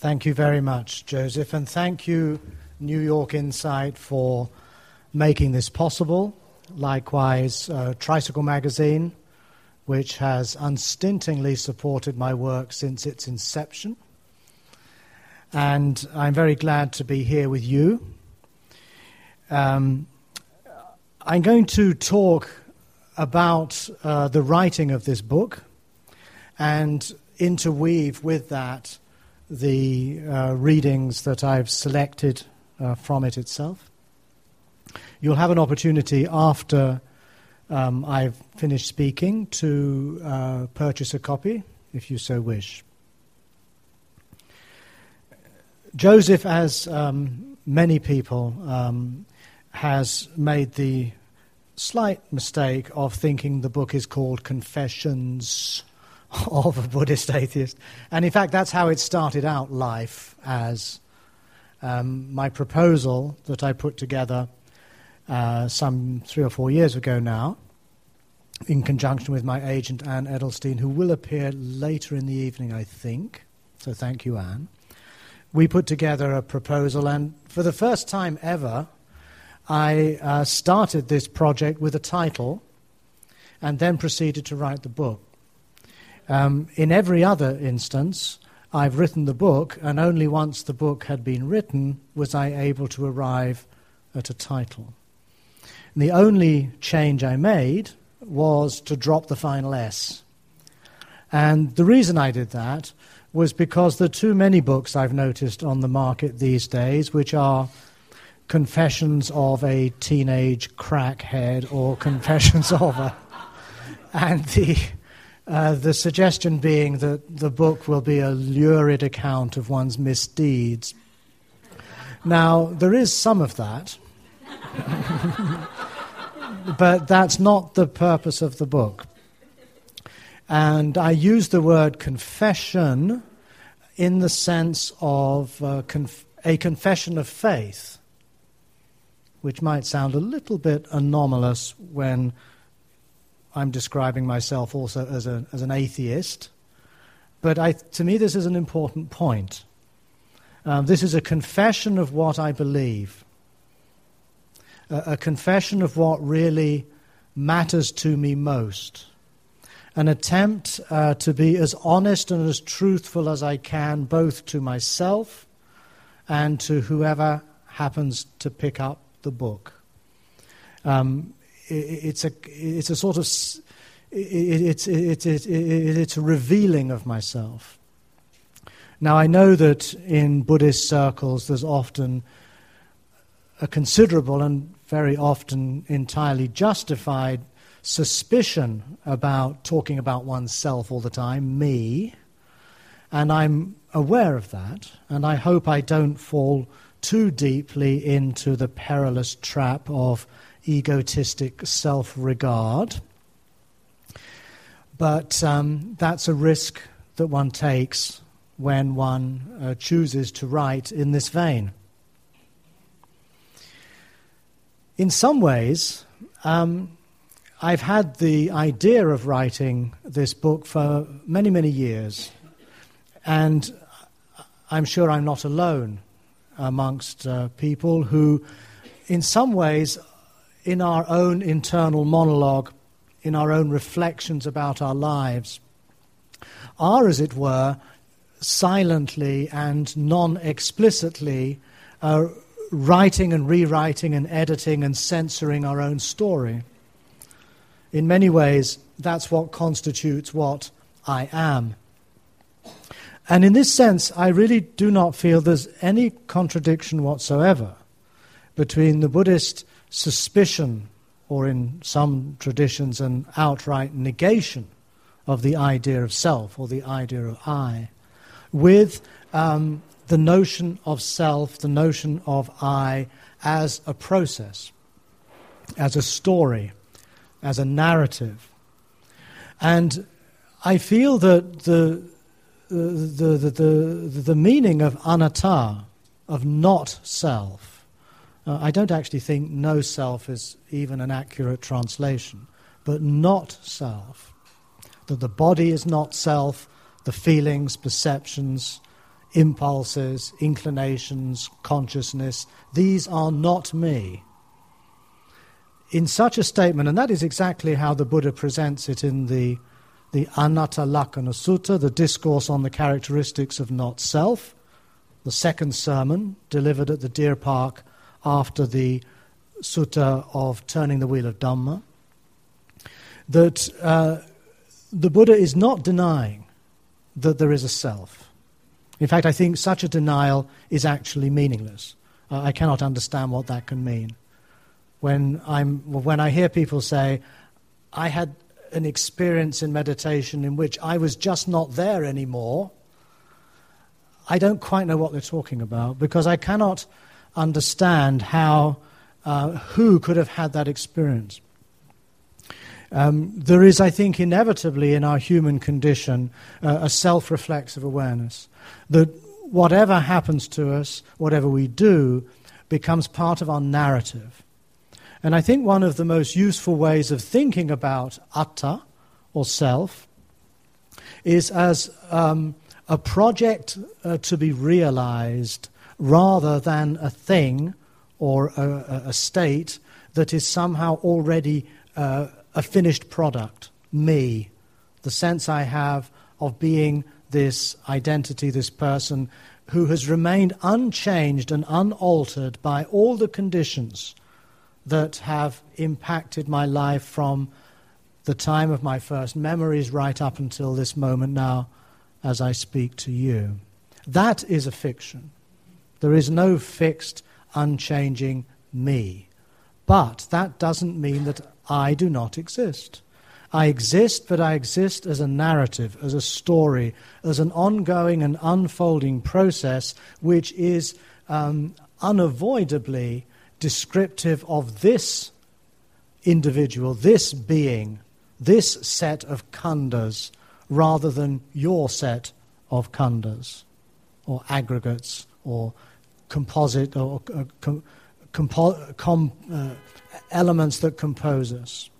Thank you very much, Joseph, and thank you, New York Insight, for making this possible. Likewise, uh, Tricycle Magazine, which has unstintingly supported my work since its inception. And I'm very glad to be here with you. Um, I'm going to talk about uh, the writing of this book and interweave with that the uh, readings that I've selected uh, from it itself. You'll have an opportunity after um, I've finished speaking to uh, purchase a copy if you so wish. Joseph, as um, many people, um, has made the slight mistake of thinking the book is called Confessions of a Buddhist atheist. And in fact, that's how it started out life as um, my proposal that I put together uh, some three or four years ago now, in conjunction with my agent Anne Edelstein, who will appear later in the evening, I think. So thank you, Anne. We put together a proposal, and for the first time ever, I uh, started this project with a title and then proceeded to write the book. Um, in every other instance, I've written the book, and only once the book had been written was I able to arrive at a title. And the only change I made was to drop the final S. And the reason I did that was because there are too many books I've noticed on the market these days which are confessions of a teenage crackhead or confessions of a. And the uh, the suggestion being that the book will be a lurid account of one's misdeeds. Now, there is some of that, but that's not the purpose of the book. And I use the word confession in the sense of uh, conf- a confession of faith, which might sound a little bit anomalous when I'm describing myself also as, a, as an atheist. But I, to me, this is an important point. Um, this is a confession of what I believe, a, a confession of what really matters to me most, an attempt uh, to be as honest and as truthful as I can, both to myself and to whoever happens to pick up the book. Um, it's a it's a sort of it's it's it's it's a revealing of myself. Now I know that in Buddhist circles there's often a considerable and very often entirely justified suspicion about talking about oneself all the time, me, and I'm aware of that, and I hope I don't fall too deeply into the perilous trap of egotistic self regard. But um, that's a risk that one takes when one uh, chooses to write in this vein. In some ways, um, I've had the idea of writing this book for many, many years, and I'm sure I'm not alone amongst uh, people who, in some ways, in our own internal monologue, in our own reflections about our lives, are, as it were, silently and non explicitly uh, writing and rewriting and editing and censoring our own story. In many ways, that's what constitutes what I am. And in this sense, I really do not feel there's any contradiction whatsoever between the Buddhist suspicion, or in some traditions, an outright negation of the idea of self or the idea of I, with um, the notion of self, the notion of I as a process, as a story, as a narrative. And I feel that the, the, the, the, the meaning of anatta, of not self, uh, I don't actually think no self is even an accurate translation, but not self. That the body is not self, the feelings, perceptions, impulses, inclinations, consciousness. These are not me. In such a statement, and that is exactly how the Buddha presents it in the, the Anatta Lakkhana Sutta, the discourse on the characteristics of not self, the second sermon delivered at the Deer Park after the Sutta of Turning the Wheel of Dhamma, that uh, the Buddha is not denying that there is a self. In fact, I think such a denial is actually meaningless. Uh, I cannot understand what that can mean. When, I'm, when I hear people say, I had an experience in meditation in which I was just not there anymore, I don't quite know what they're talking about because I cannot understand how, uh, who could have had that experience. Um, there is, I think, inevitably in our human condition uh, a self reflexive awareness that whatever happens to us, whatever we do, becomes part of our narrative. And I think one of the most useful ways of thinking about atta, or self, is as um, a project uh, to be realized rather than a thing or a, a state that is somehow already uh, a finished product, me, the sense I have of being this identity, this person who has remained unchanged and unaltered by all the conditions that have impacted my life from the time of my first memories right up until this moment now as I speak to you. That is a fiction. There is no fixed, unchanging me. But that doesn't mean that I do not exist. I exist, but I exist as a narrative, as a story, as an ongoing and unfolding process which is um, unavoidably descriptive of this individual, this being, this set of khandhas, rather than your set of khandhas or aggregates or composite or uh, com, compo, com, uh, elements that compose us.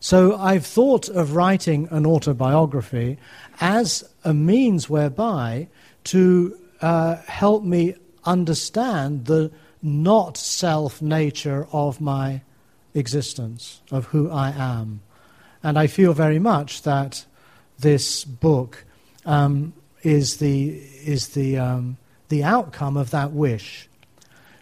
So I've thought of writing an autobiography as a means whereby to uh, help me understand the not self nature of my existence, of who I am. And I feel very much that this book um, is the, is the, um, the outcome of that wish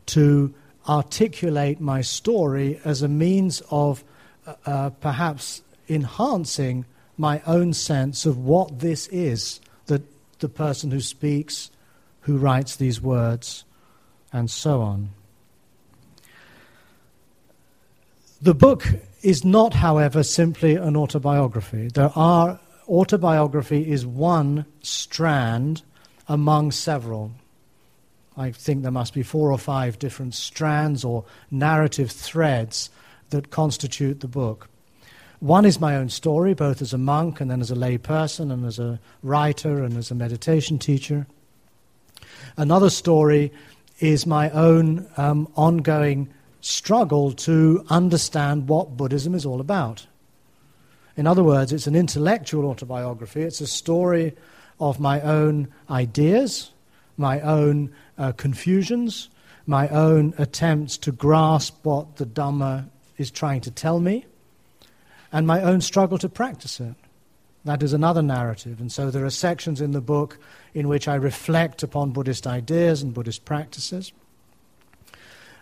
to articulate my story as a means of uh, uh, perhaps enhancing my own sense of what this is that the person who speaks, who writes these words, and so on. The book is not, however, simply an autobiography. There are autobiography is one strand among several. I think there must be four or five different strands or narrative threads that constitute the book. One is my own story, both as a monk and then as a lay person and as a writer and as a meditation teacher. Another story is my own um, ongoing struggle to understand what Buddhism is all about. In other words, it's an intellectual autobiography, it's a story of my own ideas, my own uh, confusions, my own attempts to grasp what the Dhamma is trying to tell me, and my own struggle to practice it. That is another narrative. And so there are sections in the book in which I reflect upon Buddhist ideas and Buddhist practices.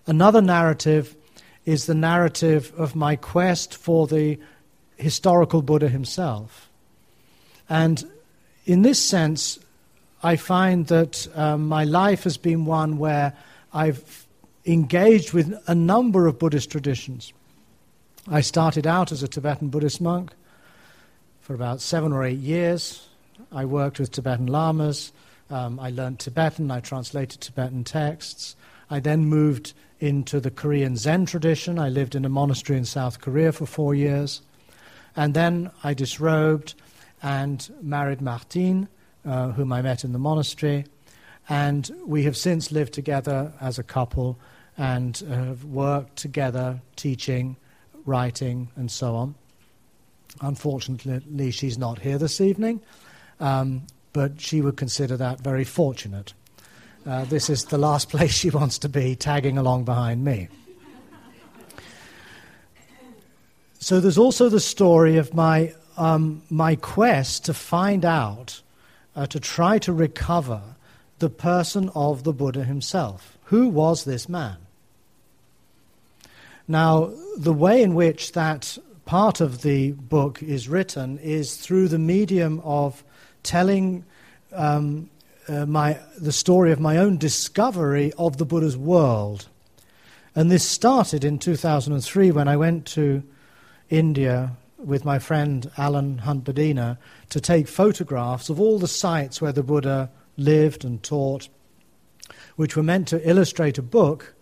Another narrative is the narrative of my quest for the historical Buddha himself. And in this sense, I find that um, my life has been one where I've engaged with a number of Buddhist traditions. I started out as a Tibetan Buddhist monk for about seven or eight years. I worked with Tibetan lamas. Um, I learned Tibetan. I translated Tibetan texts. I then moved into the Korean Zen tradition. I lived in a monastery in South Korea for four years. And then I disrobed and married Martine, uh, whom I met in the monastery. And we have since lived together as a couple and have worked together teaching, writing, and so on. Unfortunately, she's not here this evening. Um, but she would consider that very fortunate. Uh, this is the last place she wants to be, tagging along behind me. So there's also the story of my, um, my quest to find out, uh, to try to recover the person of the Buddha himself. Who was this man? Now, the way in which that part of the book is written is through the medium of telling um, uh, my, the story of my own discovery of the Buddha's world. And this started in 2003 when I went to India with my friend Allan Hunt Badiner to take photographs of all the sites where the Buddha lived and taught, which were meant to illustrate a book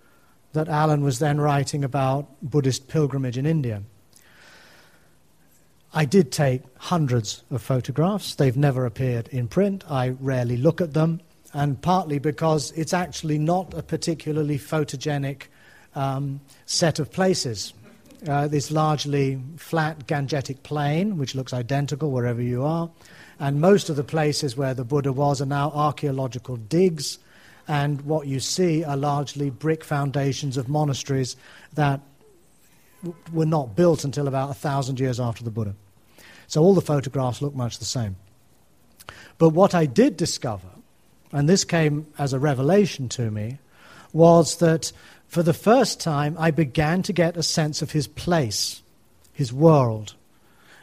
that Allan was then writing about Buddhist pilgrimage in India. I did take hundreds of photographs. They've never appeared in print. I rarely look at them, and partly because it's actually not a particularly photogenic um, set of places. Uh, this largely flat Gangetic plain, which looks identical wherever you are, and most of the places where the Buddha was are now archaeological digs, and what you see are largely brick foundations of monasteries that were not built until about a thousand years after the Buddha. So all the photographs look much the same. But what I did discover, and this came as a revelation to me, was that for the first time I began to get a sense of his place, his world,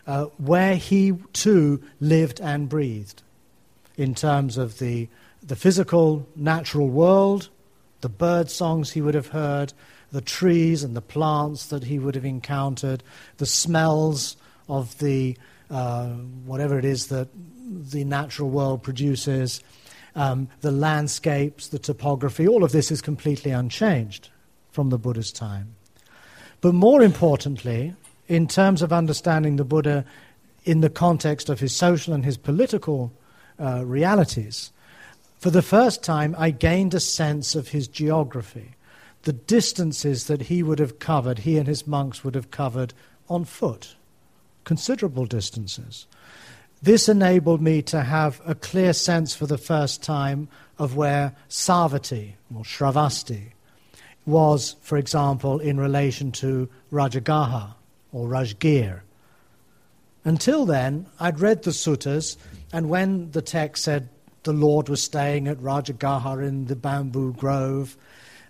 uh, where he too lived and breathed in terms of the, the physical, natural world, the bird songs he would have heard, the trees and the plants that he would have encountered, the smells of the uh, whatever it is that the natural world produces, um, the landscapes, the topography, all of this is completely unchanged from the Buddha's time. But more importantly, in terms of understanding the Buddha in the context of his social and his political uh, realities, for the first time I gained a sense of his geography, the distances that he would have covered, he and his monks would have covered on foot considerable distances. This enabled me to have a clear sense for the first time of where Savatthi or Shravasti, was, for example, in relation to Rajagaha or Rajgir. Until then, I'd read the suttas, and when the text said the Lord was staying at Rajagaha in the bamboo grove,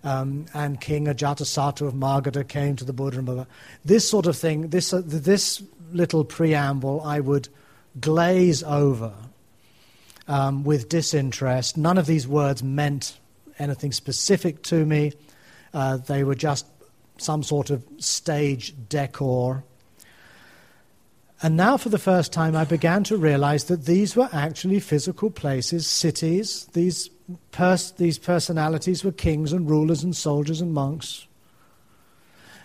um, and King Ajatasattu of Magadha came to the Buddha, and blah, blah. this sort of thing, this, uh, this little preamble I would glaze over um, with disinterest. None of these words meant anything specific to me, uh, they were just some sort of stage decor. And now, for the first time, I began to realize that these were actually physical places, cities. These, pers- these personalities were kings and rulers and soldiers and monks.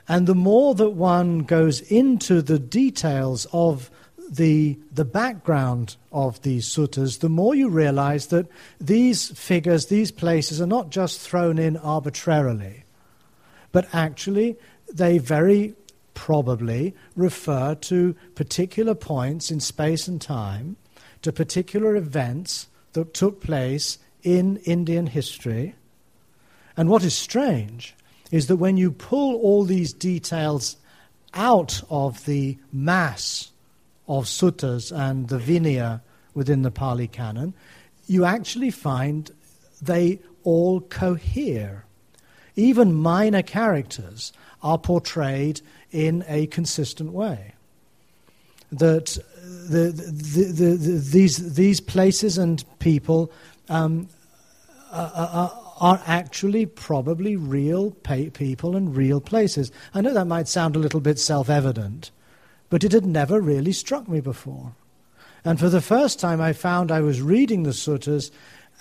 And the more that one goes into the details of the, the background of these suttas, the more you realize that these figures, these places, are not just thrown in arbitrarily, but actually they very probably refer to particular points in space and time, to particular events that took place in Indian history. And what is strange is that when you pull all these details out of the mass of suttas and the Vinaya within the Pali Canon, you actually find they all cohere. Even minor characters are portrayed in a consistent way. That the, the, the, these, these places and people um, are, are, are actually probably real people and real places. I know that might sound a little bit self evident, but it had never really struck me before. And for the first time, I found I was reading the suttas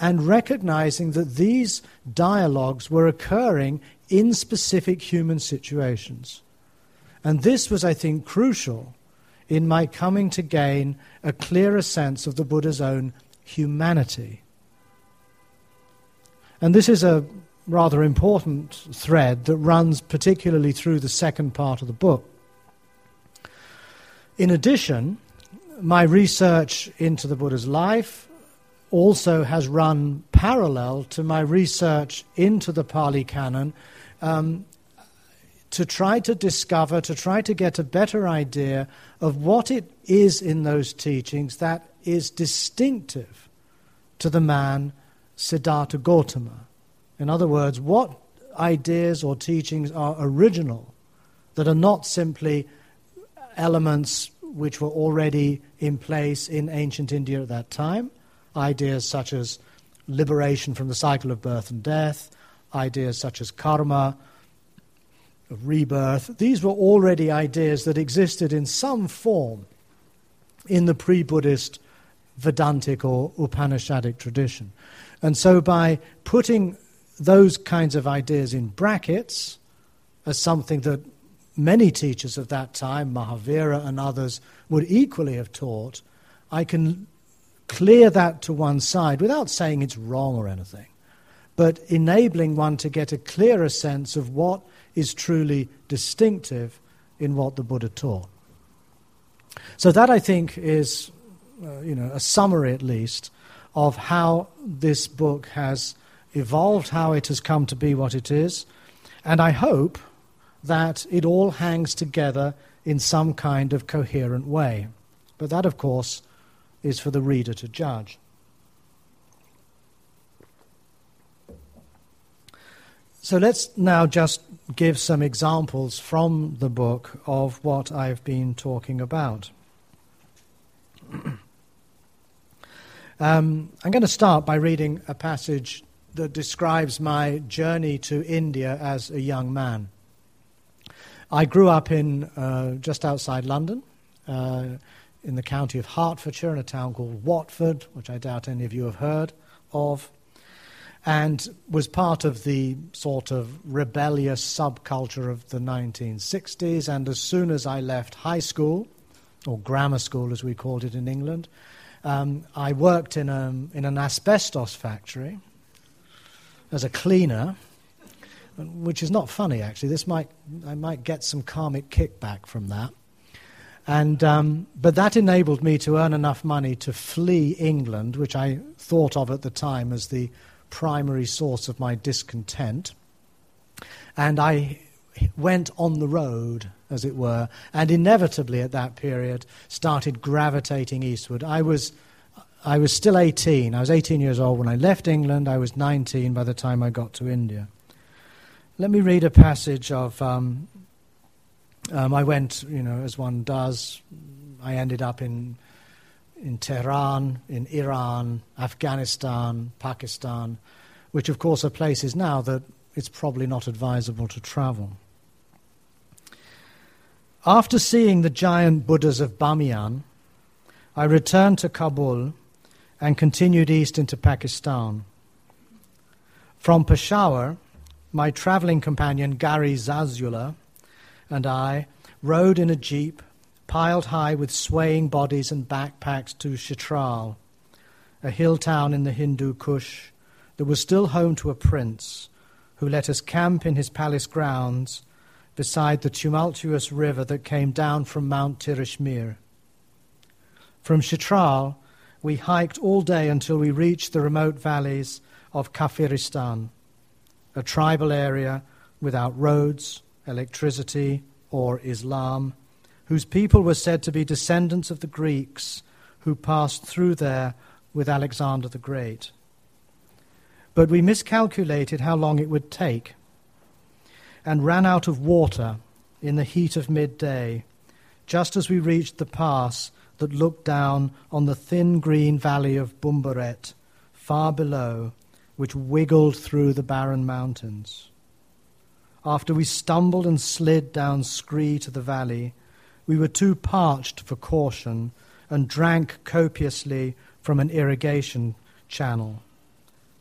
and recognizing that these dialogues were occurring in specific human situations. And this was, I think, crucial in my coming to gain a clearer sense of the Buddha's own humanity. And this is a rather important thread that runs particularly through the second part of the book. In addition, my research into the Buddha's life, also has run parallel to my research into the Pali Canon um, to try to discover, to try to get a better idea of what it is in those teachings that is distinctive to the man Siddhartha Gautama. In other words, what ideas or teachings are original that are not simply elements which were already in place in ancient India at that time, ideas such as liberation from the cycle of birth and death, ideas such as karma, rebirth. These were already ideas that existed in some form in the pre Buddhist Vedantic or Upanishadic tradition. And so by putting those kinds of ideas in brackets as something that many teachers of that time, Mahavira and others, would equally have taught, I can clear that to one side without saying it's wrong or anything, but enabling one to get a clearer sense of what is truly distinctive in what the Buddha taught. So that I think is, uh, you know, a summary at least of how this book has evolved, how it has come to be what it is, and I hope that it all hangs together in some kind of coherent way. But that, of course, is for the reader to judge. So let's now just give some examples from the book of what I've been talking about. um, I'm going to start by reading a passage that describes my journey to India as a young man. I grew up in uh, just outside London, uh, in the county of Hertfordshire, in a town called Watford, which I doubt any of you have heard of, and was part of the sort of rebellious subculture of the 1960s. And as soon as I left high school, or grammar school as we called it in England, um, I worked in, a, in an asbestos factory as a cleaner which is not funny actually. This might I might get some karmic kickback from that. And um, but that enabled me to earn enough money to flee England, which I thought of at the time as the primary source of my discontent. And I went on the road, as it were, and inevitably at that period started gravitating eastward. I was I was still 18. I was 18 years old when I left England. I was 19 by the time I got to India. Let me read a passage of. Um, um, I went, you know, as one does. I ended up in in Tehran, in Iran, Afghanistan, Pakistan, which of course are places now that it's probably not advisable to travel. After seeing the giant Buddhas of Bamiyan, I returned to Kabul and continued east into Pakistan. From Peshawar, my traveling companion Gary Zazula and I rode in a jeep piled high with swaying bodies and backpacks to Chitral, a hill town in the Hindu Kush that was still home to a prince who let us camp in his palace grounds beside the tumultuous river that came down from Mount Tirich Mir. From Chitral, we hiked all day until we reached the remote valleys of Kafiristan a tribal area without roads, electricity, or Islam, whose people were said to be descendants of the Greeks who passed through there with Alexander the Great. But we miscalculated how long it would take and ran out of water in the heat of midday, just as we reached the pass that looked down on the thin green valley of Bumburet, far below, which wiggled through the barren mountains. After we stumbled and slid down scree to the valley, we were too parched for caution and drank copiously from an irrigation channel.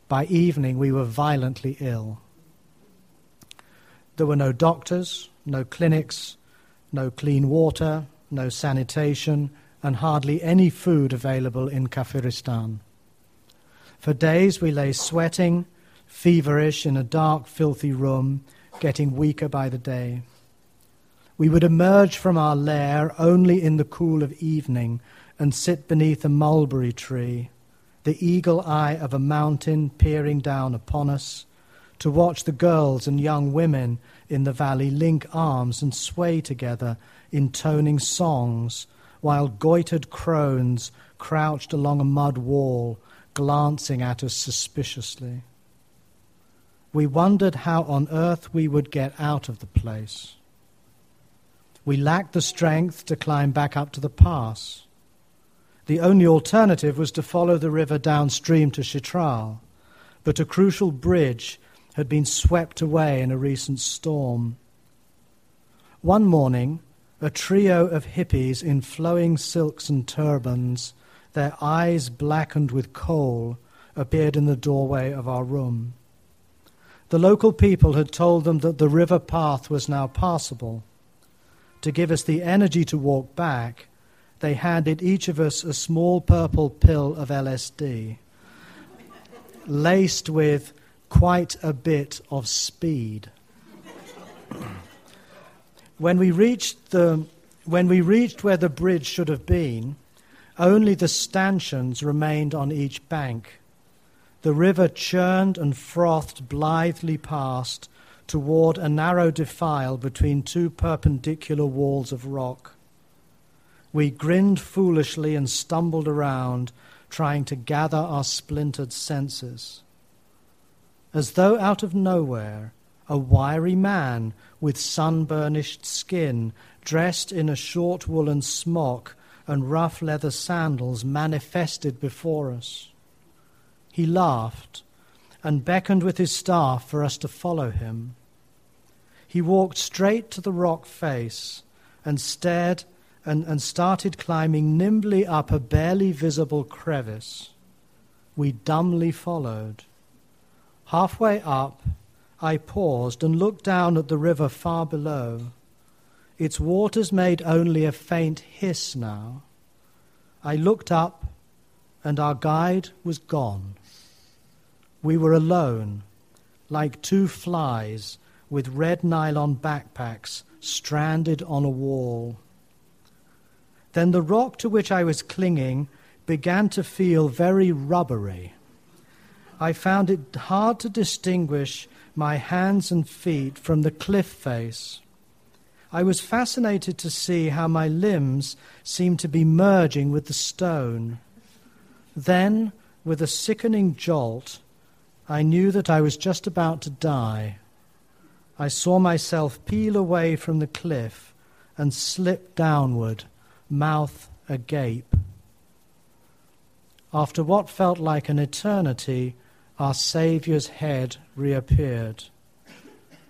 By evening, we were violently ill. There were no doctors, no clinics, no clean water, no sanitation, and hardly any food available in Kafiristan. For days we lay sweating, feverish, in a dark, filthy room, getting weaker by the day. We would emerge from our lair only in the cool of evening and sit beneath a mulberry tree, the eagle eye of a mountain peering down upon us, to watch the girls and young women in the valley link arms and sway together, intoning songs, while goitered crones crouched along a mud wall, glancing at us suspiciously. We wondered how on earth we would get out of the place. We lacked the strength to climb back up to the pass. The only alternative was to follow the river downstream to Chitral, but a crucial bridge had been swept away in a recent storm. One morning, a trio of hippies in flowing silks and turbans, their eyes blackened with kohl, appeared in the doorway of our room. The local people had told them that the river path was now passable. To give us the energy to walk back, they handed each of us a small purple pill of LSD, laced with quite a bit of speed. when we reached the when we reached where the bridge should have been, only the stanchions remained on each bank. The river churned and frothed blithely past toward a narrow defile between two perpendicular walls of rock. We grinned foolishly and stumbled around, trying to gather our splintered senses. As though out of nowhere, a wiry man with sunburnished skin, dressed in a short woolen smock and rough leather sandals, manifested before us. He laughed and beckoned with his staff for us to follow him. He walked straight to the rock face and stared and, and started climbing nimbly up a barely visible crevice. We dumbly followed. Halfway up, I paused and looked down at the river far below. Its waters made only a faint hiss now. I looked up, and our guide was gone. We were alone, like two flies with red nylon backpacks stranded on a wall. Then the rock to which I was clinging began to feel very rubbery. I found it hard to distinguish my hands and feet from the cliff face. I was fascinated to see how my limbs seemed to be merging with the stone. Then, with a sickening jolt, I knew that I was just about to die. I saw myself peel away from the cliff and slip downward, mouth agape. After what felt like an eternity, our Saviour's head reappeared.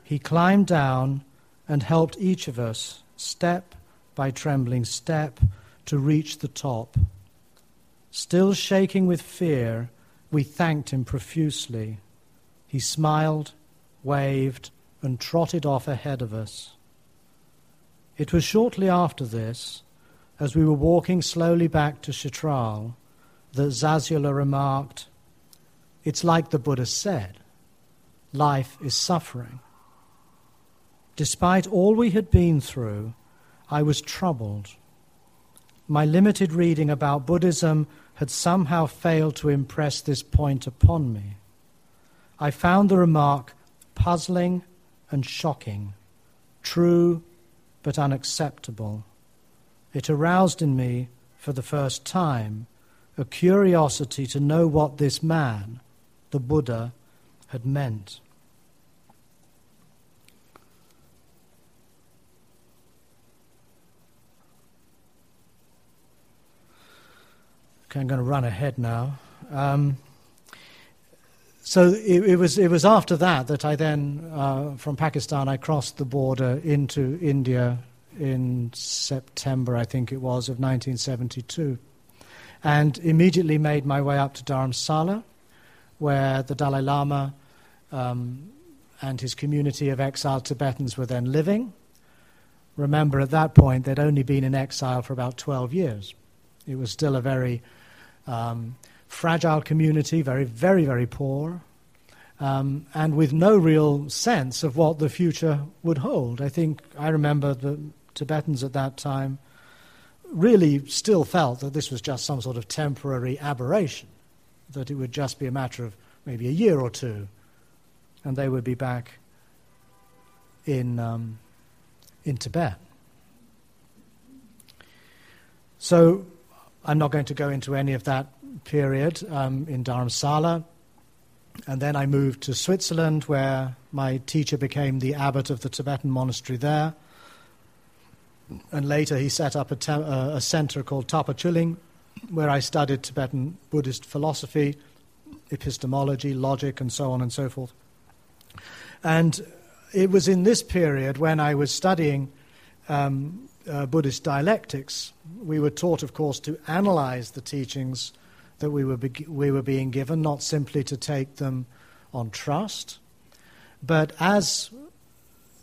He climbed down and helped each of us, step by trembling step, to reach the top. Still shaking with fear, we thanked him profusely. He smiled, waved, and trotted off ahead of us. It was shortly after this, as we were walking slowly back to Chitral, that Zazula remarked, It's like the Buddha said life is suffering. Despite all we had been through, I was troubled. My limited reading about Buddhism had somehow failed to impress this point upon me. I found the remark puzzling and shocking, true but unacceptable. It aroused in me, for the first time, a curiosity to know what this man, the Buddha, had meant. Okay, I'm going to run ahead now. Um, so it, it, was it was after that that I then uh, from Pakistan I crossed the border into India in September I think it was of 1972, and immediately made my way up to Dharamsala, where the Dalai Lama um, and his community of exiled Tibetans were then living. Remember, at that point they'd only been in exile for about 12 years. It was still a very um, fragile community, very, very, very poor, um, and with no real sense of what the future would hold. I think I remember the Tibetans at that time really still felt that this was just some sort of temporary aberration. that it would just be a matter of maybe a year or two, and they would be back in, um, in Tibet. So I'm not going to go into any of that period um, in Dharamsala. And then I moved to Switzerland, where my teacher became the abbot of the Tibetan monastery there. And later he set up a, te- uh, a center called Tharpa Tapachuling, where I studied Tibetan Buddhist philosophy, epistemology, logic, and so on and so forth. And it was in this period when I was studying um, uh, Buddhist dialectics. We were taught, of course, to analyze the teachings that we were, be- we were being given, not simply to take them on trust. But as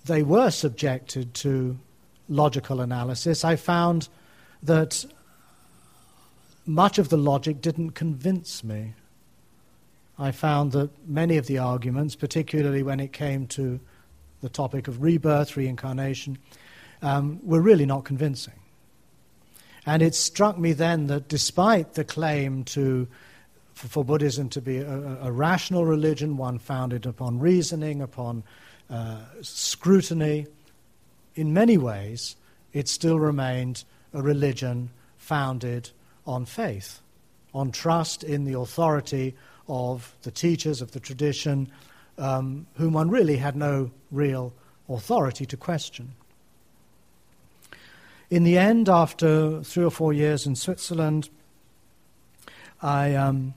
they were subjected to logical analysis, I found that much of the logic didn't convince me. I found that many of the arguments, particularly when it came to the topic of rebirth, reincarnation, um, were really not convincing. And it struck me then that despite the claim to, for, for Buddhism to be a, a, rational religion, one founded upon reasoning, upon uh, scrutiny, in many ways, it still remained a religion founded on faith, on trust in the authority of the teachers of the tradition, um, whom one really had no real authority to question. In the end, after three or four years in Switzerland, I, um,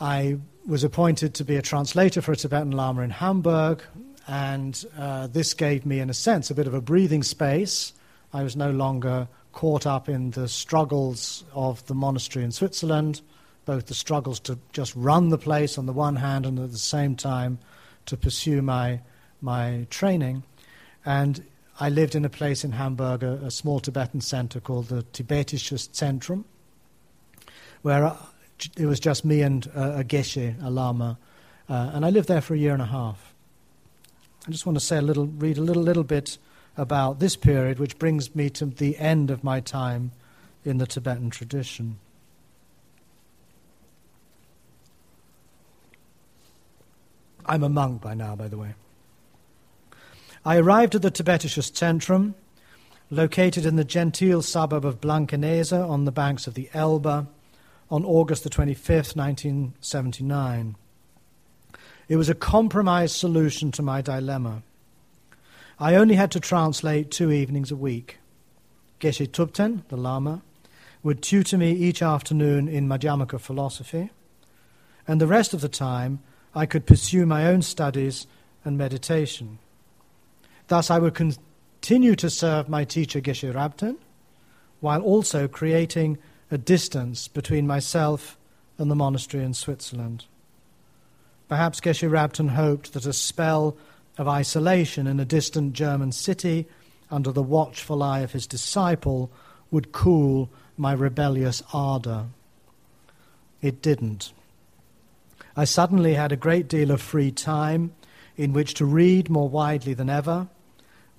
I was appointed to be a translator for a Tibetan Lama in Hamburg, and uh, this gave me, in a sense, a bit of a breathing space. I was no longer caught up in the struggles of the monastery in Switzerland, both the struggles to just run the place on the one hand and at the same time to pursue my, my training. And I lived in a place in Hamburg, a, a small Tibetan center called the Tibetisches Zentrum, where uh, it was just me and uh, a geshe, a lama, uh, and I lived there for a year and a half. I just want to say a little, read a little, little bit about this period, which brings me to the end of my time in the Tibetan tradition. I'm a monk by now, by the way. I arrived at the Tibetisches Zentrum, located in the genteel suburb of Blankenese on the banks of the Elbe, on August the 25th, 1979. It was a compromise solution to my dilemma. I only had to translate two evenings a week. Geshe Thubten, the Lama, would tutor me each afternoon in Madhyamaka philosophy, and the rest of the time I could pursue my own studies and meditation. Thus, I would continue to serve my teacher Geshe Rabten while also creating a distance between myself and the monastery in Switzerland. Perhaps Geshe Rabten hoped that a spell of isolation in a distant German city under the watchful eye of his disciple would cool my rebellious ardor. It didn't. I suddenly had a great deal of free time in which to read more widely than ever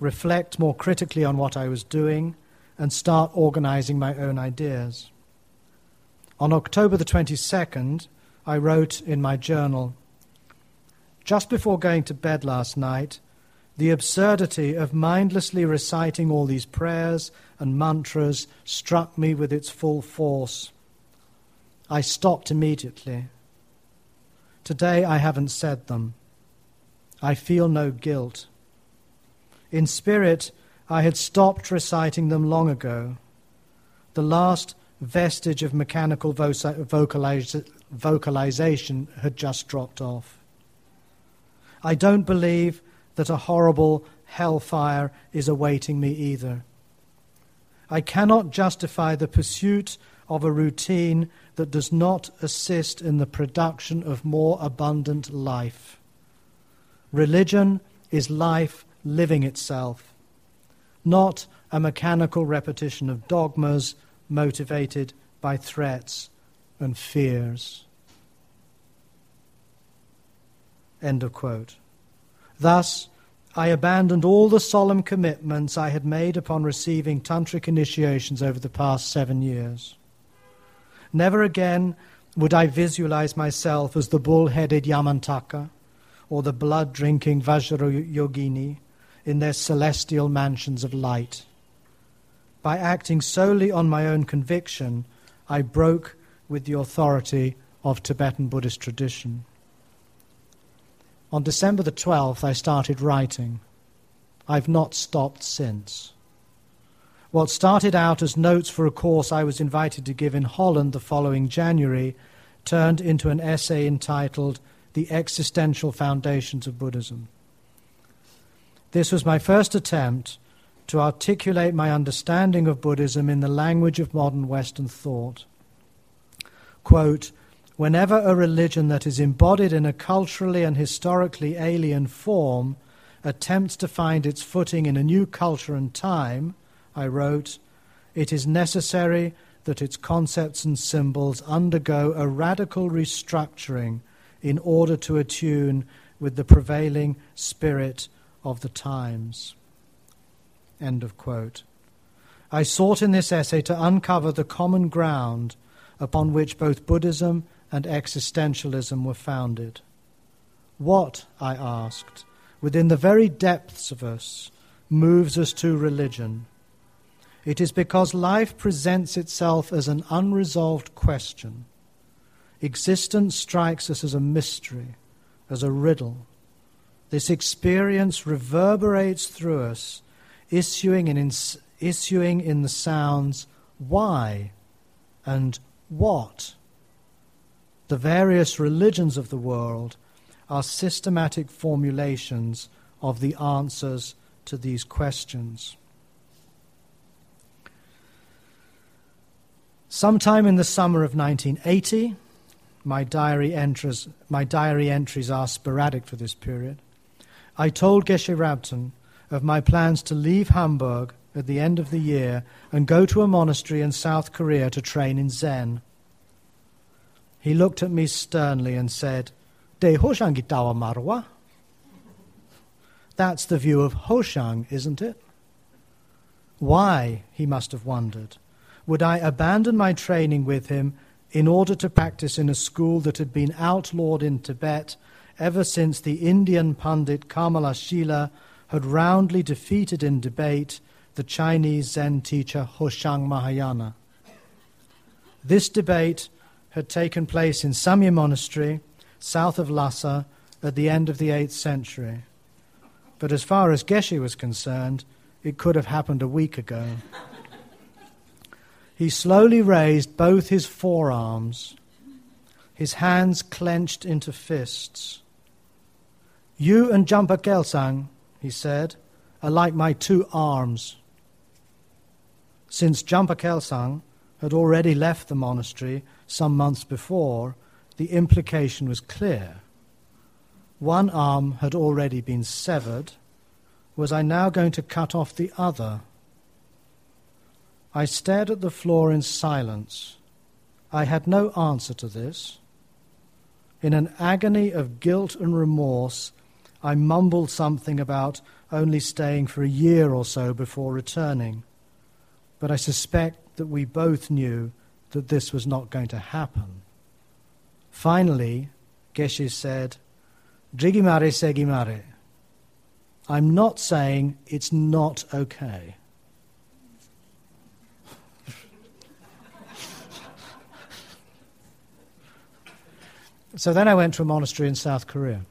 reflect more critically on what I was doing, and start organizing my own ideas. On October the 22nd, I wrote in my journal Just before going to bed last night, the absurdity of mindlessly reciting all these prayers and mantras struck me with its full force. I stopped immediately. Today I haven't said them. I feel no guilt. In spirit, I had stopped reciting them long ago. The last vestige of mechanical vocalization had just dropped off. I don't believe that a horrible hellfire is awaiting me either. I cannot justify the pursuit of a routine that does not assist in the production of more abundant life. Religion is life living itself, not a mechanical repetition of dogmas motivated by threats and fears. End of quote. Thus, I abandoned all the solemn commitments I had made upon receiving tantric initiations over the past seven years. Never again Would I visualize myself as the bull headed Yamantaka or the blood drinking Vajrayogini in their celestial mansions of light? By acting solely on my own conviction, I broke with the authority of Tibetan Buddhist tradition. On December the 12th, I started writing. I've not stopped since. What started out as notes for a course I was invited to give in Holland the following January turned into an essay entitled The Existential Foundations of Buddhism. This was my first attempt to articulate my understanding of Buddhism in the language of modern Western thought. Quote, Whenever a religion that is embodied in a culturally and historically alien form attempts to find its footing in a new culture and time, I wrote, it is necessary that its concepts and symbols undergo a radical restructuring in order to attune with the prevailing spirit of the times. End of quote. I sought in this essay to uncover the common ground upon which both Buddhism and existentialism were founded. What, I asked, within the very depths of us, moves us to religion? It is because life presents itself as an unresolved question. Existence strikes us as a mystery, as a riddle. This experience reverberates through us, issuing in, issuing in the sounds why and what. The various religions of the world are systematic formulations of the answers to these questions. Sometime in the summer of 1980, my diary entries, my diary entries are sporadic for this period, I told Geshe Rabten of my plans to leave Hamburg at the end of the year and go to a monastery in South Korea to train in Zen. He looked at me sternly and said, De Hoshang Gitawa Marwa. That's the view of Hoshang, isn't it? Why, he must have wondered, would I abandon my training with him in order to practice in a school that had been outlawed in Tibet ever since the Indian pundit Kamalashila had roundly defeated in debate the Chinese Zen teacher Hoshang Mahayana. This debate had taken place in Samye Monastery, south of Lhasa, at the end of the 8th century. But as far as Geshe was concerned, it could have happened a week ago. he slowly raised both his forearms, his hands clenched into fists. You and Jampa Kelsang, he said, are like my two arms. Since Jampa Kelsang had already left the monastery some months before, the implication was clear. One arm had already been severed. Was I now going to cut off the other? I stared at the floor in silence. I had no answer to this. In an agony of guilt and remorse, I mumbled something about only staying for a year or so before returning. But I suspect that we both knew that this was not going to happen. Finally, Geshe said, Drigimare segimare. I'm not saying it's not okay. so then I went to a monastery in South Korea.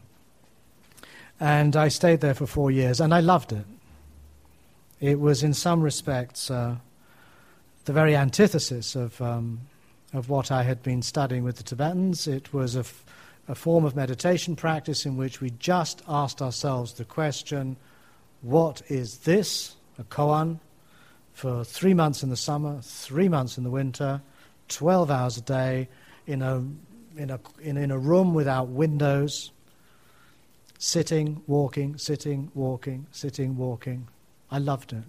And I stayed there for four years, and I loved it. It was, in some respects, uh, the very antithesis of, um, of what I had been studying with the Tibetans. It was a, f- a form of meditation practice in which we just asked ourselves the question what is this, a koan, for three months in the summer, three months in the winter, 12 hours a day, in a, in a, in, in a room without windows, sitting, walking, sitting, walking, sitting, walking. I loved it.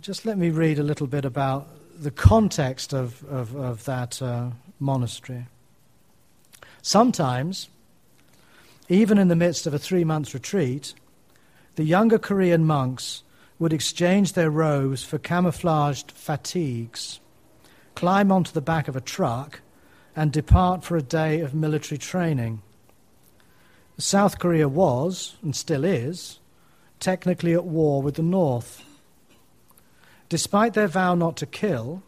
just let me read a little bit about the context of, of, of that uh, monastery. Sometimes, even in the midst of a three month retreat, the younger Korean monks would exchange their robes for camouflaged fatigues, climb onto the back of a truck, and depart for a day of military training. South Korea was, and still is, technically at war with the North. Despite their vow not to kill,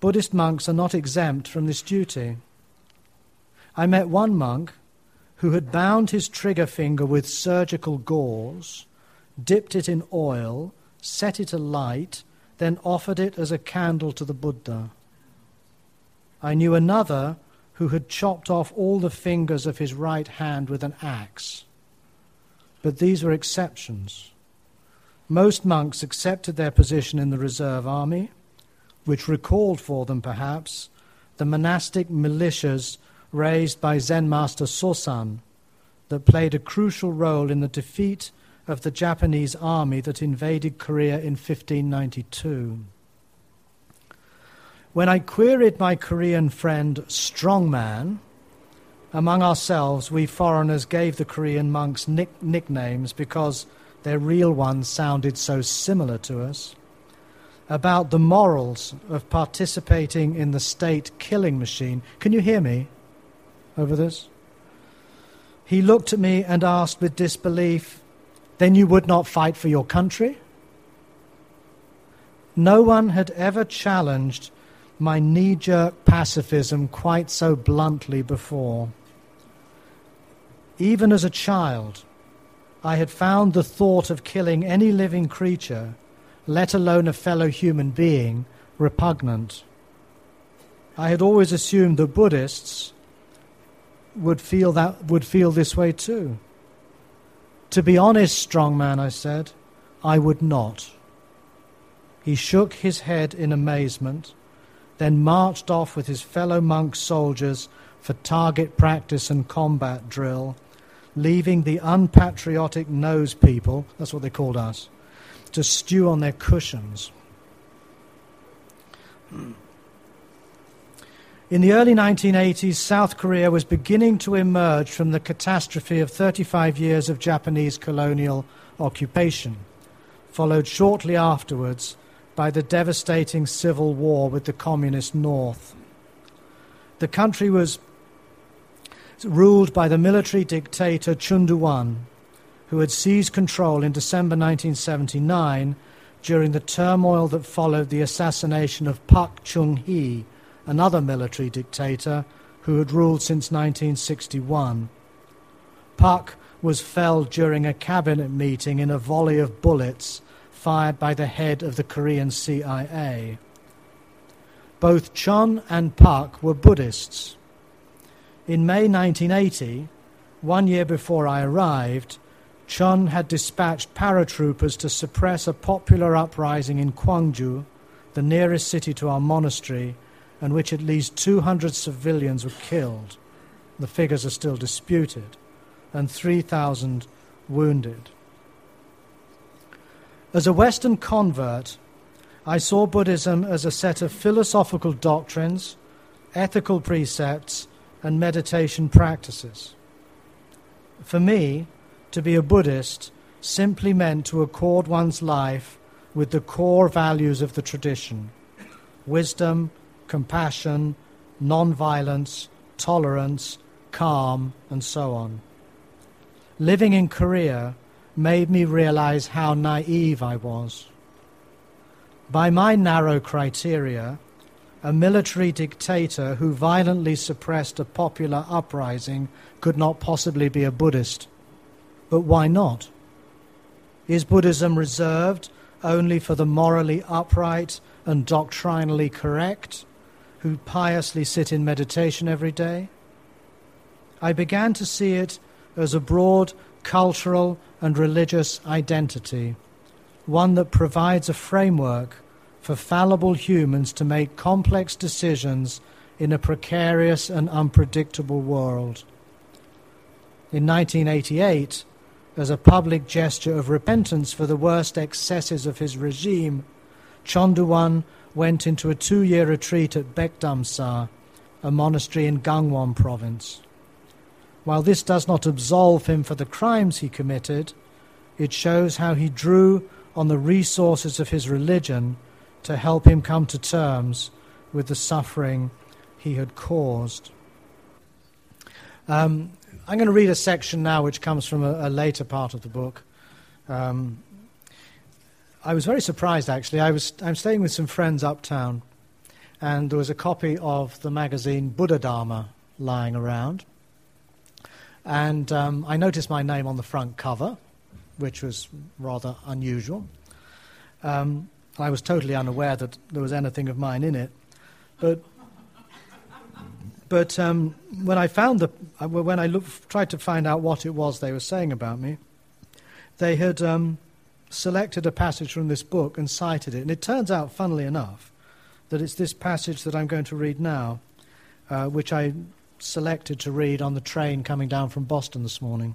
Buddhist monks are not exempt from this duty. I met one monk who had bound his trigger finger with surgical gauze, dipped it in oil, set it alight, then offered it as a candle to the Buddha. I knew another who had chopped off all the fingers of his right hand with an axe. But these were exceptions. Most monks accepted their position in the reserve army, which recalled for them, perhaps, the monastic militias raised by Zen master Sosan that played a crucial role in the defeat of the Japanese army that invaded Korea in 1592. When I queried my Korean friend Strongman, among ourselves, we foreigners gave the Korean monks nick- nicknames because their real ones sounded so similar to us, about the morals of participating in the state killing machine. Can you hear me over this? He looked at me and asked with disbelief, Then you would not fight for your country? No one had ever challenged my knee jerk pacifism quite so bluntly before. Even as a child, I had found the thought of killing any living creature, let alone a fellow human being, repugnant. I had always assumed that Buddhists would feel that would feel this way too. To be honest, strong man, I said, I would not. He shook his head in amazement then marched off with his fellow monk soldiers for target practice and combat drill, leaving the unpatriotic nose people, that's what they called us, to stew on their cushions. In the early 1980s, South Korea was beginning to emerge from the catastrophe of 35 years of Japanese colonial occupation, followed shortly afterwards by the devastating civil war with the communist North. The country was ruled by the military dictator Chun Doo-hwan, who had seized control in December 1979 during the turmoil that followed the assassination of Park Chung-hee, another military dictator who had ruled since 1961. Park was felled during a cabinet meeting in a volley of bullets fired by the head of the Korean CIA. Both Chun and Park were Buddhists. In May 1980, one year before I arrived, Chun had dispatched paratroopers to suppress a popular uprising in Gwangju, the nearest city to our monastery, in which at least 200 civilians were killed. The figures are still disputed, and 3,000 wounded. As a Western convert, I saw Buddhism as a set of philosophical doctrines, ethical precepts, and meditation practices. For me, to be a Buddhist simply meant to accord one's life with the core values of the tradition wisdom, compassion, non-violence, tolerance, calm, and so on. Living in Korea, made me realize how naive I was. By my narrow criteria, a military dictator who violently suppressed a popular uprising could not possibly be a Buddhist. But why not? Is Buddhism reserved only for the morally upright and doctrinally correct who piously sit in meditation every day? I began to see it as a broad cultural and religious identity, one that provides a framework for fallible humans to make complex decisions in a precarious and unpredictable world. In 1988, as a public gesture of repentance for the worst excesses of his regime, Chun Doo-hwan went into a two year retreat at Baekdamsa, a monastery in Gangwon province. While this does not absolve him for the crimes he committed, it shows how he drew on the resources of his religion to help him come to terms with the suffering he had caused. Um, I'm going to read a section now which comes from a, a later part of the book. Um, I was very surprised actually. I was I'm staying with some friends uptown, and there was a copy of the magazine Buddhadharma lying around, and um, I noticed my name on the front cover, which was rather unusual. Um, I was totally unaware that there was anything of mine in it, but but um, when I found the, uh, when I looked, tried to find out what it was they were saying about me, they had um, selected a passage from this book and cited it. And it turns out, funnily enough, that it's this passage that I'm going to read now, uh, which I selected to read on the train coming down from Boston this morning.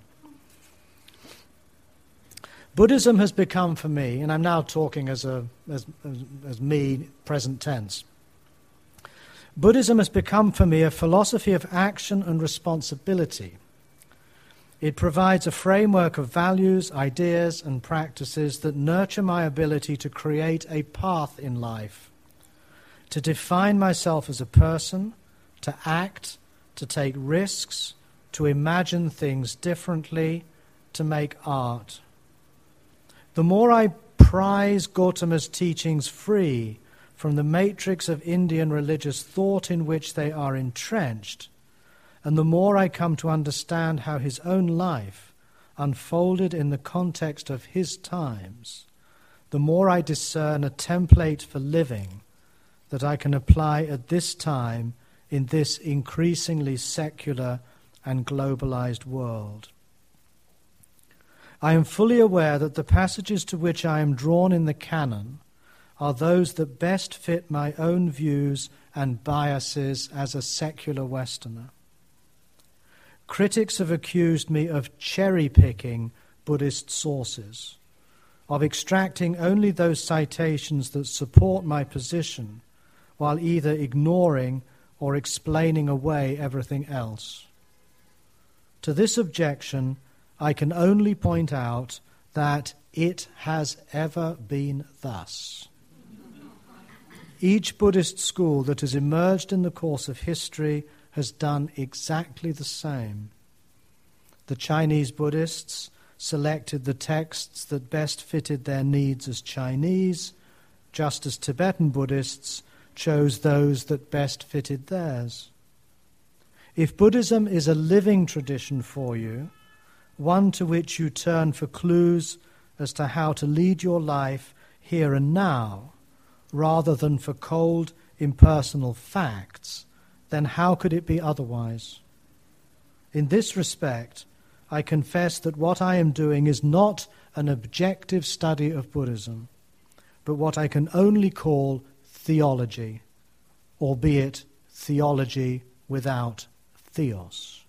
Buddhism has become for me, and I'm now talking as, a, as, as, as me, present tense. Buddhism has become for me a philosophy of action and responsibility. It provides a framework of values, ideas, and practices that nurture my ability to create a path in life, to define myself as a person, to act, to take risks, to imagine things differently, to make art. The more I prize Gautama's teachings free from the matrix of Indian religious thought in which they are entrenched, and the more I come to understand how his own life unfolded in the context of his times, the more I discern a template for living that I can apply at this time in this increasingly secular and globalized world. I am fully aware that the passages to which I am drawn in the canon are those that best fit my own views and biases as a secular Westerner. Critics have accused me of cherry picking Buddhist sources, of extracting only those citations that support my position, while either ignoring or explaining away everything else. To this objection, I can only point out that it has ever been thus. Each Buddhist school that has emerged in the course of history has done exactly the same. The Chinese Buddhists selected the texts that best fitted their needs as Chinese, just as Tibetan Buddhists chose those that best fitted theirs. If Buddhism is a living tradition for you, one to which you turn for clues as to how to lead your life here and now, rather than for cold, impersonal facts, then how could it be otherwise? In this respect, I confess that what I am doing is not an objective study of Buddhism, but what I can only call theology, albeit theology without theos.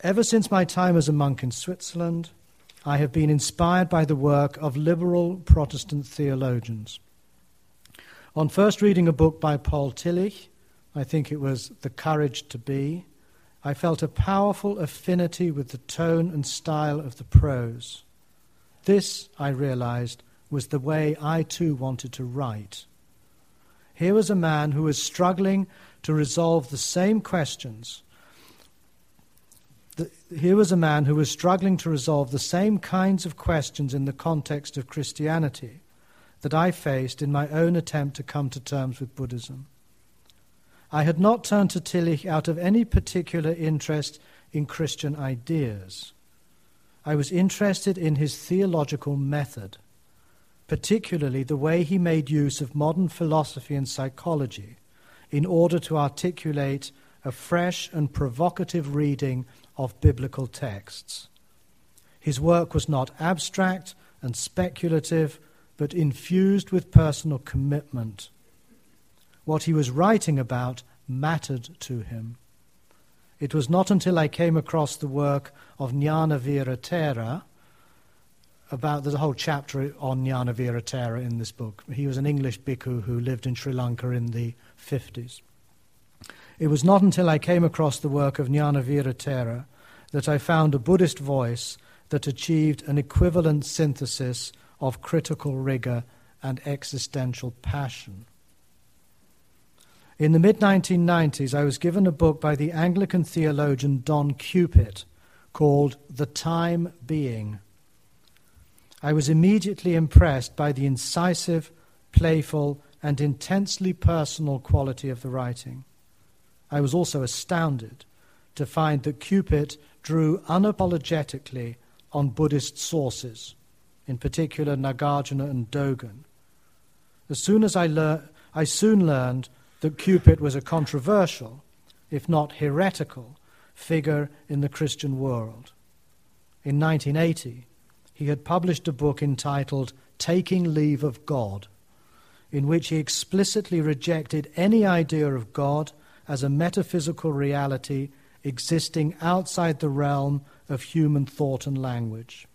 Ever since my time as a monk in Switzerland, I have been inspired by the work of liberal Protestant theologians. On first reading a book by Paul Tillich, I think it was The Courage to Be, I felt a powerful affinity with the tone and style of the prose. This, I realized, was the way I too wanted to write. Here was a man who was struggling to resolve the same questions the, here was a man who was struggling to resolve the same kinds of questions in the context of Christianity that I faced in my own attempt to come to terms with Buddhism. I had not turned to Tillich out of any particular interest in Christian ideas. I was interested in his theological method, particularly the way he made use of modern philosophy and psychology in order to articulate a fresh and provocative reading of biblical texts. His work was not abstract and speculative, but infused with personal commitment. What he was writing about mattered to him. It was not until I came across the work of Nanavira Thera, about there's a whole chapter on Nanavira Thera in this book. He was an English bhikkhu who lived in Sri Lanka in the 50s. It was not until I came across the work of Nanavira Thera that I found a Buddhist voice that achieved an equivalent synthesis of critical rigor and existential passion. In the mid 1990s, I was given a book by the Anglican theologian Don Cupitt called The Time Being. I was immediately impressed by the incisive, playful, and intensely personal quality of the writing. I was also astounded to find that Cupitt drew unapologetically on Buddhist sources, in particular Nagarjuna and Dogen. As soon as I, I soon learned that Cupitt was a controversial, if not heretical, figure in the Christian world. In 1980, he had published a book entitled Taking Leave of God, in which he explicitly rejected any idea of God as a metaphysical reality existing outside the realm of human thought and language.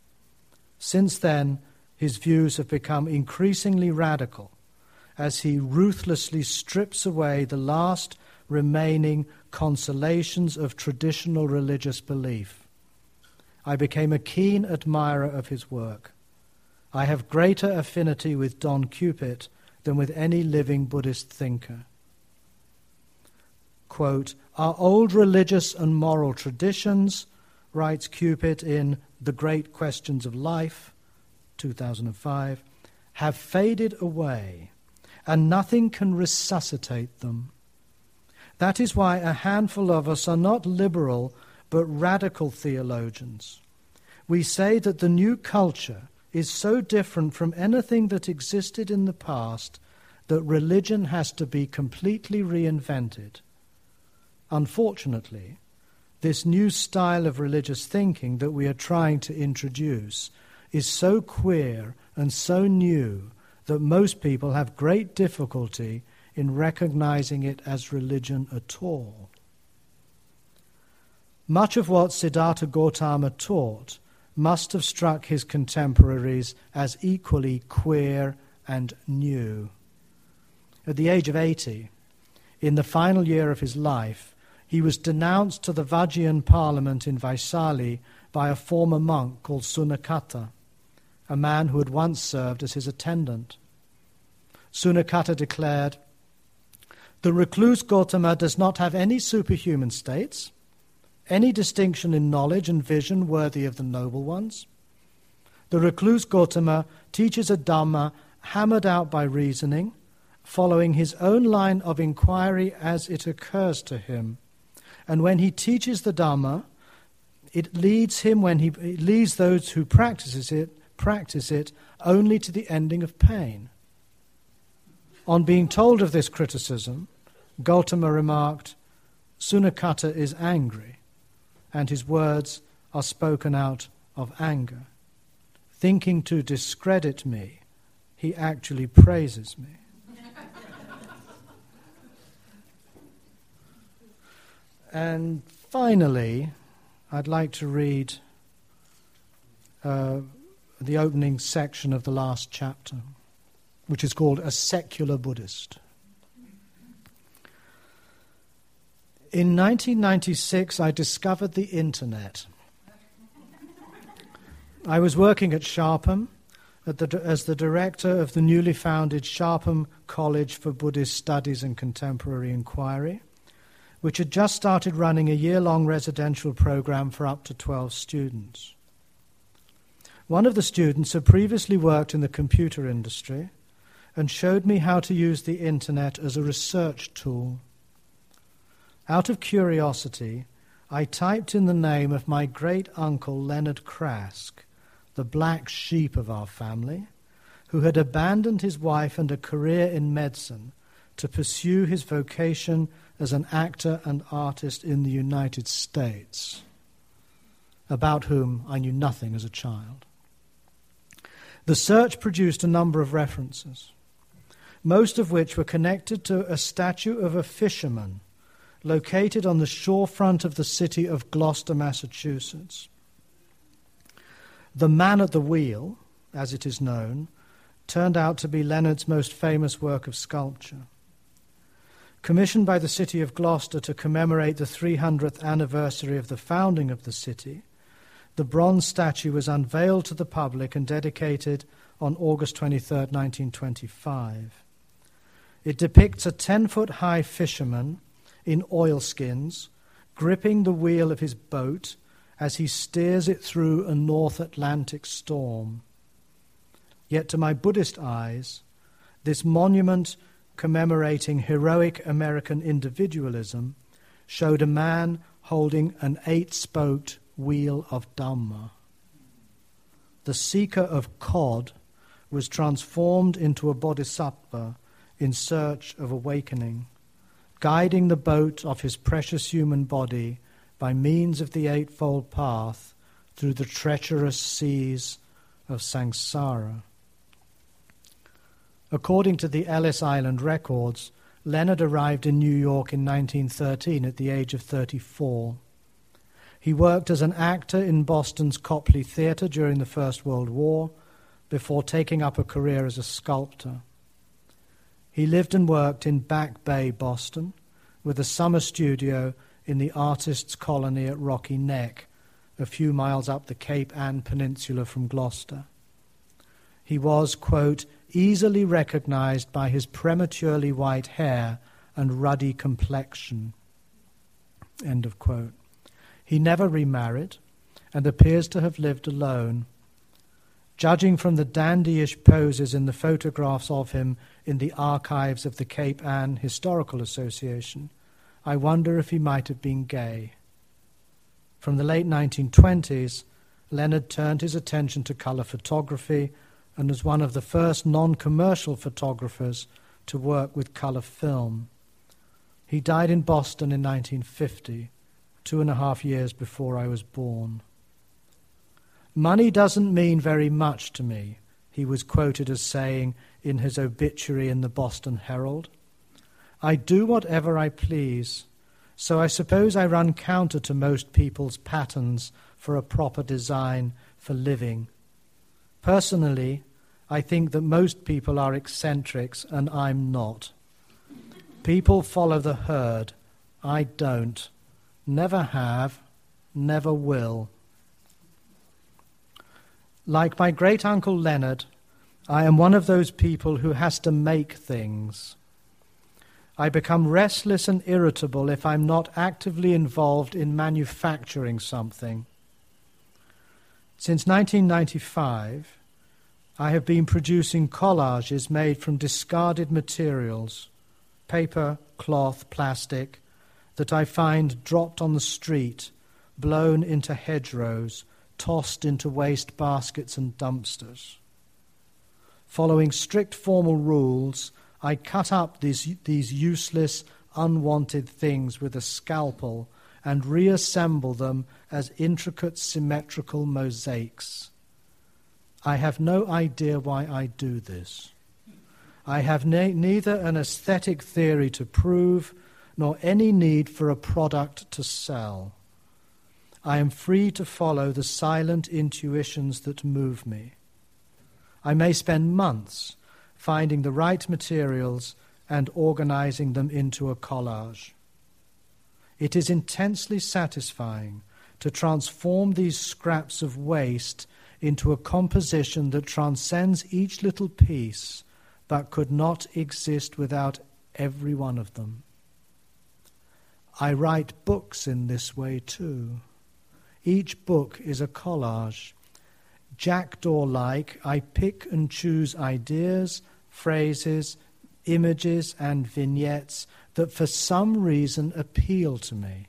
Since then, his views have become increasingly radical as he ruthlessly strips away the last remaining consolations of traditional religious belief. I became a keen admirer of his work. I have greater affinity with Don Cupitt than with any living Buddhist thinker. Quote, Our old religious and moral traditions, writes Cupitt in The Great Questions of Life, 2005, have faded away, and nothing can resuscitate them. That is why a handful of us are not liberal but radical theologians. We say that the new culture is so different from anything that existed in the past that religion has to be completely reinvented. Unfortunately, this new style of religious thinking that we are trying to introduce is so queer and so new that most people have great difficulty in recognizing it as religion at all. Much of what Siddhartha Gautama taught must have struck his contemporaries as equally queer and new. At the age of 80, in the final year of his life, he was denounced to the Vajjian parliament in Vaisali by a former monk called Sunakkhatta, a man who had once served as his attendant. Sunakkhatta declared, The recluse Gautama does not have any superhuman states, any distinction in knowledge and vision worthy of the noble ones. The recluse Gautama teaches a Dhamma hammered out by reasoning, following his own line of inquiry as it occurs to him and when he teaches the Dhamma, it leads him when he leads those who practices it practice it only to the ending of pain. On being told of this criticism, Gautama remarked, Sunakkhatta is angry, and his words are spoken out of anger. Thinking to discredit me, he actually praises me. And finally, I'd like to read uh, the opening section of the last chapter, which is called A Secular Buddhist. In 1996, I discovered the internet. I was working at Sharpham at the, as the director of the newly founded Sharpham College for Buddhist Studies and Contemporary Inquiry which had just started running a year long residential program for up to 12 students. One of the students had previously worked in the computer industry and showed me how to use the internet as a research tool. Out of curiosity, I typed in the name of my great uncle Leonard Craske, the black sheep of our family, who had abandoned his wife and a career in medicine to pursue his vocation as an actor and artist in the United States, about whom I knew nothing as a child. The search produced a number of references, most of which were connected to a statue of a fisherman located on the shorefront of the city of Gloucester, Massachusetts. The Man at the Wheel, as it is known, turned out to be Leonard's most famous work of sculpture. Commissioned by the city of Gloucester to commemorate the 300th anniversary of the founding of the city, the bronze statue was unveiled to the public and dedicated on August 23, 1925. It depicts a 10 foot high fisherman in oilskins gripping the wheel of his boat as he steers it through a North Atlantic storm. Yet to my Buddhist eyes, this monument commemorating heroic American individualism showed a man holding an eight spoked wheel of Dhamma. The seeker of Cod was transformed into a bodhisattva in search of awakening, guiding the boat of his precious human body by means of the Eightfold Path through the treacherous seas of samsara. According to the Ellis Island records, Leonard arrived in New York in 1913 at the age of 34. He worked as an actor in Boston's Copley Theatre during the First World War before taking up a career as a sculptor. He lived and worked in Back Bay, Boston, with a summer studio in the artists' colony at Rocky Neck, a few miles up the Cape Ann Peninsula from Gloucester. He was, quote, easily recognized by his prematurely white hair and ruddy complexion. End of quote. He never remarried and appears to have lived alone. Judging from the dandyish poses in the photographs of him in the archives of the Cape Ann Historical Association, I wonder if he might have been gay. From the late 1920s, Leonard turned his attention to color photography and was one of the first non commercial photographers to work with color film. He died in Boston in 1950, two and a half years before I was born. Money doesn't mean very much to me, he was quoted as saying in his obituary in the Boston Herald. I do whatever I please, so I suppose I run counter to most people's patterns for a proper design for living. Personally, I think that most people are eccentrics and I'm not. People follow the herd. I don't. Never have, never will. Like my great uncle Leonard, I am one of those people who has to make things. I become restless and irritable if I'm not actively involved in manufacturing something. Since 1995, I have been producing collages made from discarded materials paper, cloth, plastic that I find dropped on the street, blown into hedgerows, tossed into waste baskets and dumpsters. Following strict formal rules, I cut up these, these useless, unwanted things with a scalpel and reassemble them as intricate symmetrical mosaics. I have no idea why I do this. I have ne- neither an aesthetic theory to prove nor any need for a product to sell. I am free to follow the silent intuitions that move me. I may spend months finding the right materials and organizing them into a collage. It is intensely satisfying to transform these scraps of waste into a composition that transcends each little piece but could not exist without every one of them. I write books in this way too. Each book is a collage. Jackdaw like, I pick and choose ideas, phrases, images, and vignettes that for some reason appeal to me.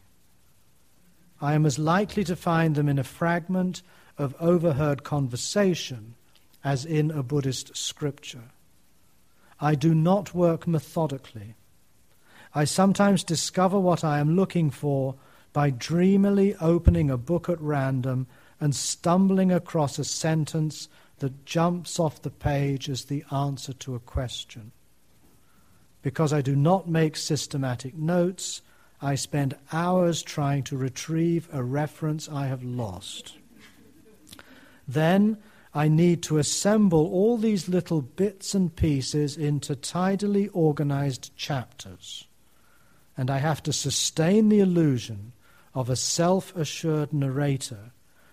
I am as likely to find them in a fragment of overheard conversation as in a Buddhist scripture. I do not work methodically. I sometimes discover what I am looking for by dreamily opening a book at random and stumbling across a sentence that jumps off the page as the answer to a question. Because I do not make systematic notes, I spend hours trying to retrieve a reference I have lost. Then I need to assemble all these little bits and pieces into tidily organized chapters. And I have to sustain the illusion of a self assured narrator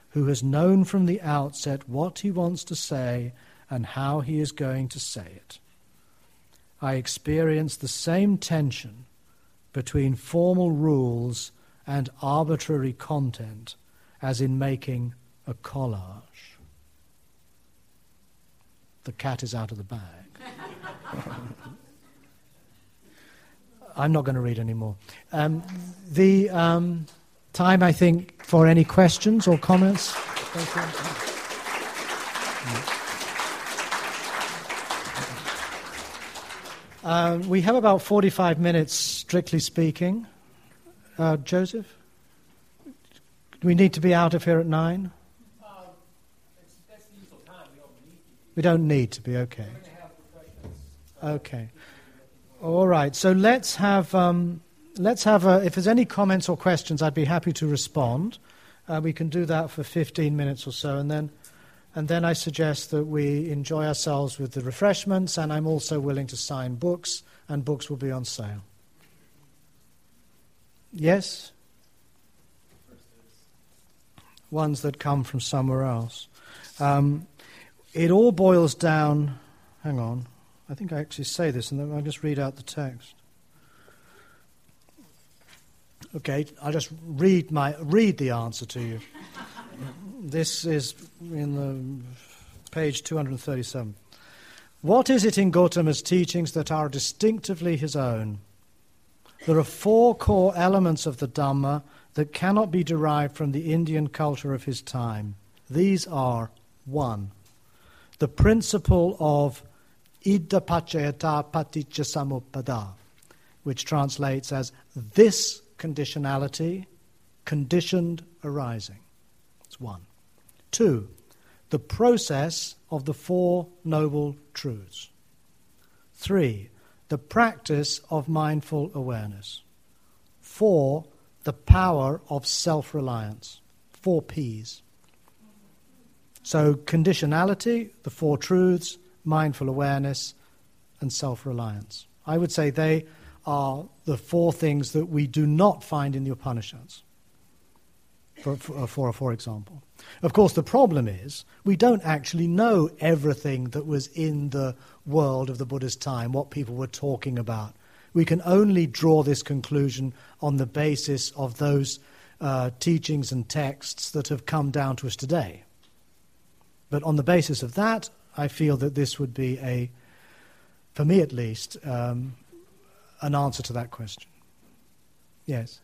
who has known from the outset what he wants to say and how he is going to say it. I experience the same tension between formal rules and arbitrary content as in making a collage. The cat is out of the bag. I'm not going to read anymore. Um, the um, time, I think, for any questions or comments. Um, we have about 45 minutes, strictly speaking. Uh, Joseph? Do we need to be out of here at 9? Um, we don't need to be, okay. Okay. All right. So let's have um, let's have a, if there's any comments or questions, I'd be happy to respond. Uh, we can do that for 15 minutes or so, and then and then I suggest that we enjoy ourselves with the refreshments, and I'm also willing to sign books, and books will be on sale. Yes? Ones that come from somewhere else. Um, it all boils down. Hang on. I think I actually say this, and then I'll just read out the text. Okay, I'll just read my read the answer to you. this is in the page 237. What is it in Gautama's teachings that are distinctively his own? There are four core elements of the Dhamma that cannot be derived from the Indian culture of his time. These are 1. The principle of idappaccayata paticca samuppada, which translates as this conditionality, conditioned arising. That's one. Two, the process of the Four Noble Truths. Three, the practice of mindful awareness. Four, the power of self reliance. Four P's. So, conditionality, the Four Truths, mindful awareness, and self reliance. I would say they are the four things that we do not find in the Upanishads, for, for, for, for example. Of course, the problem is we don't actually know everything that was in the world of the Buddha's time, what people were talking about. We can only draw this conclusion on the basis of those uh, teachings and texts that have come down to us today. But on the basis of that, I feel that this would be a, for me at least, um, an answer to that question. Yes.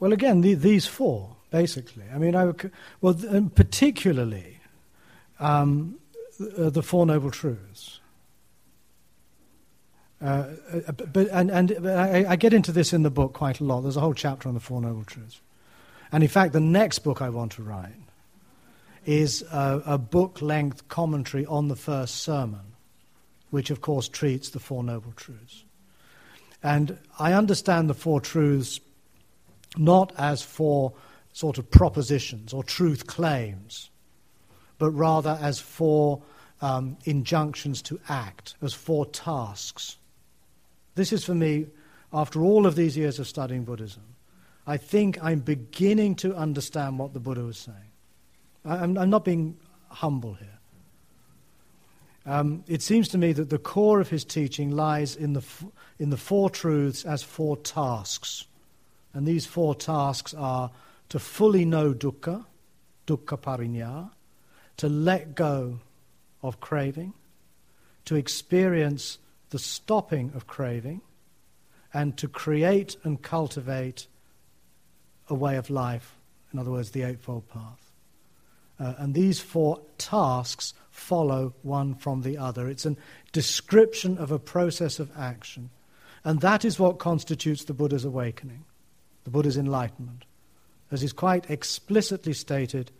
Well, again, the, these four, basically. I mean, I would, well, particularly um, the, the Four Noble Truths. Uh, uh but and, and I, I, get into this in the book quite a lot. There's a whole chapter on the Four Noble Truths. And in fact, the next book I want to write is a, a book length commentary on the first sermon, which of course treats the Four Noble Truths. And I understand the Four Truths not as four sort of propositions or truth claims, but rather as four um, injunctions to act, as four tasks. This is for me, after all of these years of studying Buddhism, I think I'm beginning to understand what the Buddha was saying. I'm, I'm not being humble here. Um, it seems to me that the core of his teaching lies in the, f- in the four truths as four tasks. And these four tasks are to fully know dukkha, dukkha parinya, to let go of craving, to experience the stopping of craving, and to create and cultivate a way of life, in other words, the Eightfold Path. Uh, and these four tasks follow one from the other. It's a description of a process of action. And that is what constitutes the Buddha's awakening, the Buddha's enlightenment. As is quite explicitly stated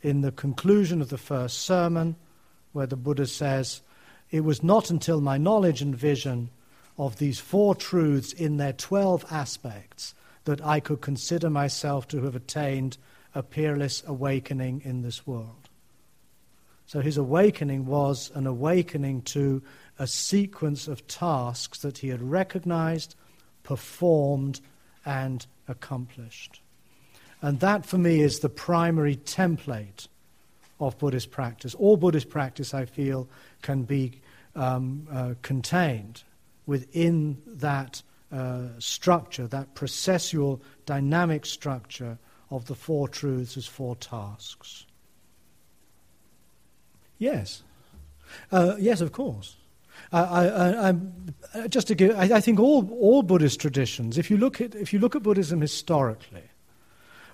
in the conclusion of the first sermon, where the Buddha says, It was not until my knowledge and vision of these four truths in their twelve aspects that I could consider myself to have attained a peerless awakening in this world. So his awakening was an awakening to a sequence of tasks that he had recognized, performed, and accomplished. And that for me is the primary template of Buddhist practice. All Buddhist practice, I feel, can be um, uh, contained within that uh, structure, that processual, dynamic structure of the four truths as four tasks. Yes. Uh, yes, of course. I, I, uh, just to give, I, I, think all, all Buddhist traditions, if you, look at, if you look at Buddhism historically,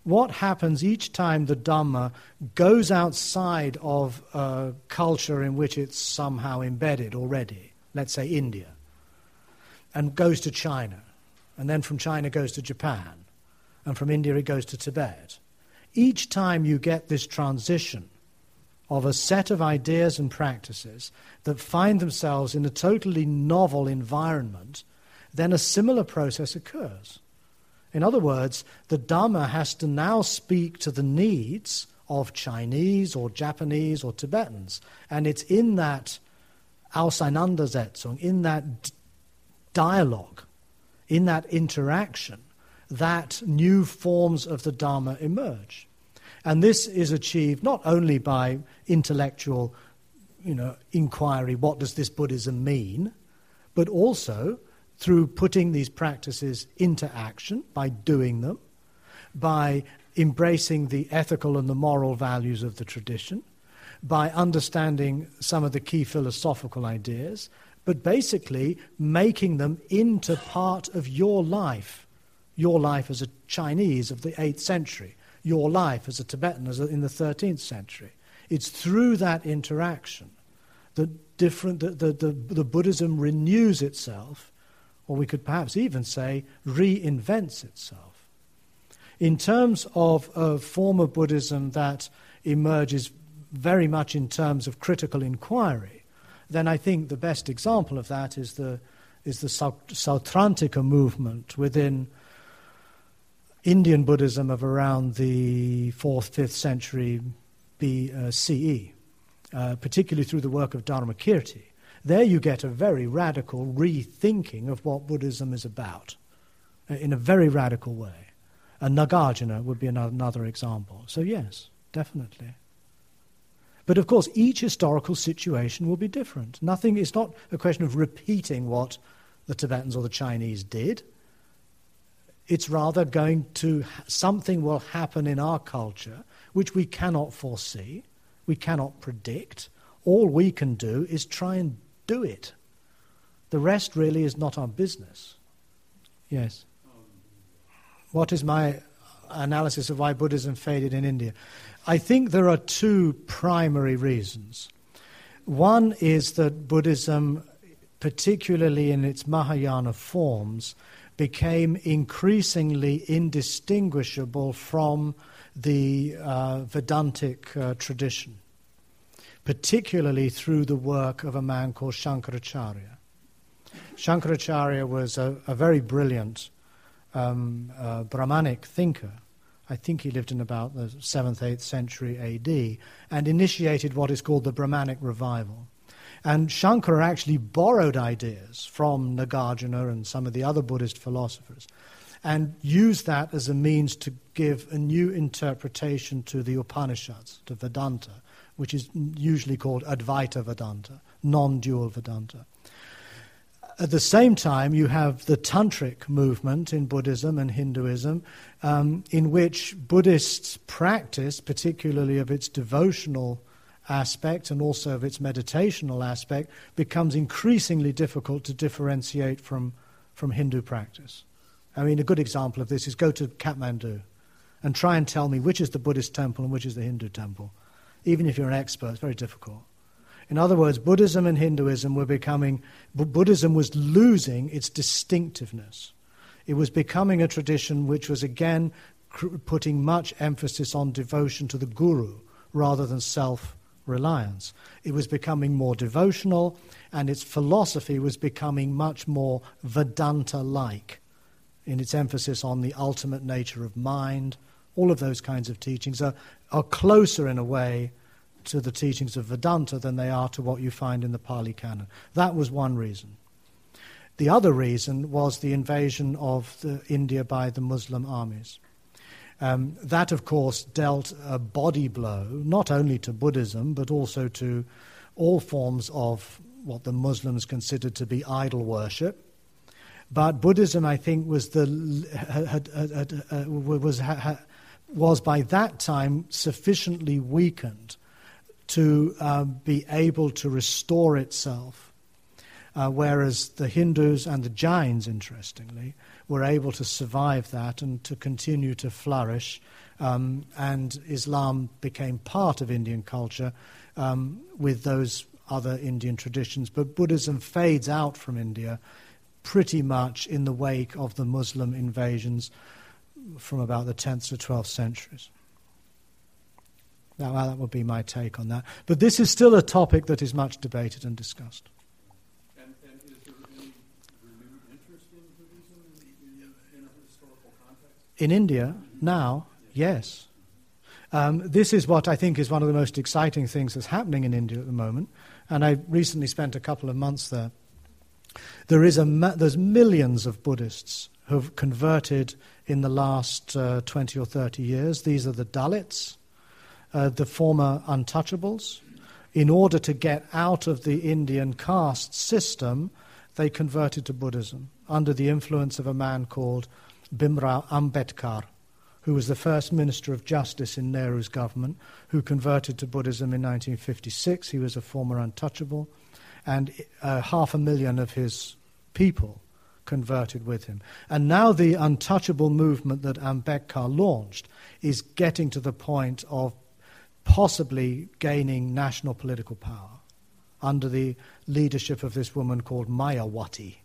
what happens each time the Dhamma goes outside of a culture in which it's somehow embedded already, let's say India, and goes to China, and then from China goes to Japan, and from India it goes to Tibet. Each time you get this transition of a set of ideas and practices that find themselves in a totally novel environment, then a similar process occurs. In other words, the Dhamma has to now speak to the needs of Chinese or Japanese or Tibetans. And it's in that Auseinandersetzung, in that dialogue, in that interaction, that new forms of the Dharma emerge. And this is achieved not only by intellectual you know, inquiry, what does this Buddhism mean, but also through putting these practices into action, by doing them, by embracing the ethical and the moral values of the tradition, by understanding some of the key philosophical ideas, but basically making them into part of your life, your life as a Chinese of the 8th century, your life as a Tibetan in the 13th century. It's through that interaction that different, the, the, the, the Buddhism renews itself or we could perhaps even say reinvents itself. In terms of a form of Buddhism that emerges very much in terms of critical inquiry, then I think the best example of that is the, is the Sautrantika movement within Indian Buddhism of around the 4th, 5th century BCE, uh, particularly through the work of Dharmakirti. There you get a very radical rethinking of what Buddhism is about uh, in a very radical way. And Nagarjuna would be another example. So, yes, definitely. But of course, each historical situation will be different. Nothing, it's not a question of repeating what the Tibetans or the Chinese did. It's rather going to, something will happen in our culture which we cannot foresee, we cannot predict. All we can do is try and do it. The rest really is not our business. Yes. What is my analysis of why Buddhism faded in India? I think there are two primary reasons. One is that Buddhism, particularly in its Mahayana forms, became increasingly indistinguishable from the uh, Vedantic uh, tradition particularly through the work of a man called Shankaracharya. Shankaracharya was a, a very brilliant um, uh, Brahmanic thinker. I think he lived in about the 7th, 8th century AD, and initiated what is called the Brahmanic revival. And Shankara actually borrowed ideas from Nagarjuna and some of the other Buddhist philosophers and used that as a means to give a new interpretation to the Upanishads, to Vedanta, which is usually called Advaita Vedanta, non dual Vedanta. At the same time, you have the Tantric movement in Buddhism and Hinduism, um, in which Buddhists' practice, particularly of its devotional aspect and also of its meditational aspect, becomes increasingly difficult to differentiate from, from Hindu practice. I mean, a good example of this is go to Kathmandu and try and tell me which is the Buddhist temple and which is the Hindu temple even if you're an expert, it's very difficult. In other words, Buddhism and Hinduism were becoming, Buddhism was losing its distinctiveness. It was becoming a tradition which was again putting much emphasis on devotion to the guru rather than self reliance. It was becoming more devotional, and its philosophy was becoming much more Vedanta like in its emphasis on the ultimate nature of mind. All of those kinds of teachings are, are closer in a way to the teachings of Vedanta than they are to what you find in the Pali Canon. That was one reason. The other reason was the invasion of the India by the Muslim armies. Um, that, of course, dealt a body blow not only to Buddhism but also to all forms of what the Muslims considered to be idol worship. But Buddhism, I think, was the had, had, had, uh, was was by that time sufficiently weakened to uh, be able to restore itself, uh, whereas the Hindus and the Jains, interestingly, were able to survive that and to continue to flourish. Um, and Islam became part of Indian culture um, with those other Indian traditions. But Buddhism fades out from India pretty much in the wake of the Muslim invasions from about the 10th to 12th centuries. Now, that would be my take on that. But this is still a topic that is much debated and discussed. And, and is there any renewed interest in Buddhism in, in, in a historical context? In India, now, yes. Um, this is what I think is one of the most exciting things that's happening in India at the moment. And I recently spent a couple of months there. There is a ma- there's millions of Buddhists who've converted in the last uh, 20 or 30 years. These are the Dalits, uh, the former untouchables. In order to get out of the Indian caste system, they converted to Buddhism under the influence of a man called Bhimrao Ambedkar, who was the first Minister of Justice in Nehru's government, who converted to Buddhism in 1956. He was a former untouchable, and uh, half a million of his people converted with him. And now the untouchable movement that Ambedkar launched is getting to the point of possibly gaining national political power under the leadership of this woman called Mayawati.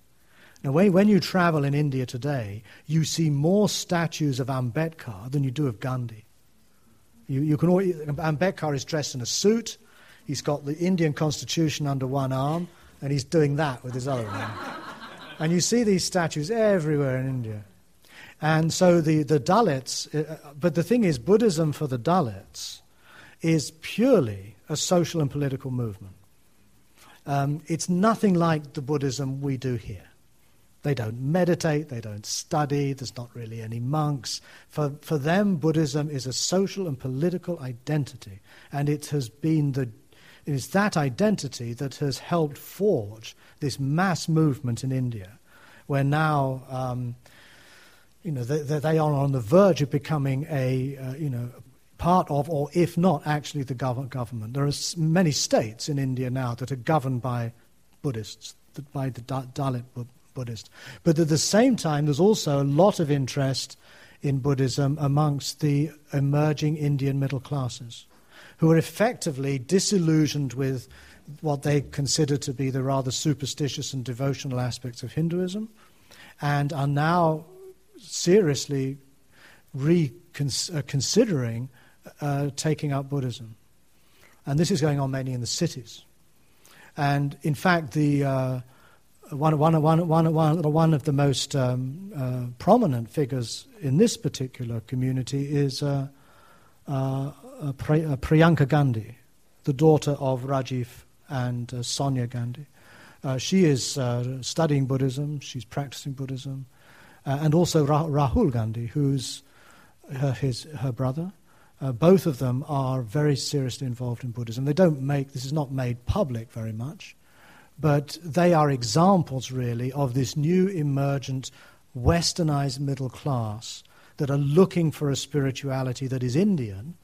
Now, when you travel in India today, you see more statues of Ambedkar than you do of Gandhi. You, you can always, Ambedkar is dressed in a suit, he's got the Indian constitution under one arm, and he's doing that with his other arm. And you see these statues everywhere in India. And so the, the Dalits, uh, but the thing is, Buddhism for the Dalits is purely a social and political movement. Um, it's nothing like the Buddhism we do here. They don't meditate, they don't study, there's not really any monks. For, for them, Buddhism is a social and political identity, and it has been the it is that identity that has helped forge this mass movement in India, where now, um, you know, they, they, are on the verge of becoming a, uh, you know, part of, or if not actually the gov- government. There are many states in India now that are governed by Buddhists, by the Dalit Buddhists. But at the same time, there's also a lot of interest in Buddhism amongst the emerging Indian middle classes who are effectively disillusioned with what they consider to be the rather superstitious and devotional aspects of Hinduism and are now seriously reconsidering uh, uh, taking up Buddhism. And this is going on mainly in the cities. And in fact, the, uh, one, one, one, one, one of the most um, uh, prominent figures in this particular community is uh, uh, uh, Priyanka Gandhi, the daughter of Rajiv and uh, Sonia Gandhi. Uh, she is uh, studying Buddhism, she's practicing Buddhism, uh, and also Ra- Rahul Gandhi, who's her, his, her brother. Uh, both of them are very seriously involved in Buddhism. They don't make, this is not made public very much, but they are examples, really, of this new emergent westernized middle class that are looking for a spirituality that is Indian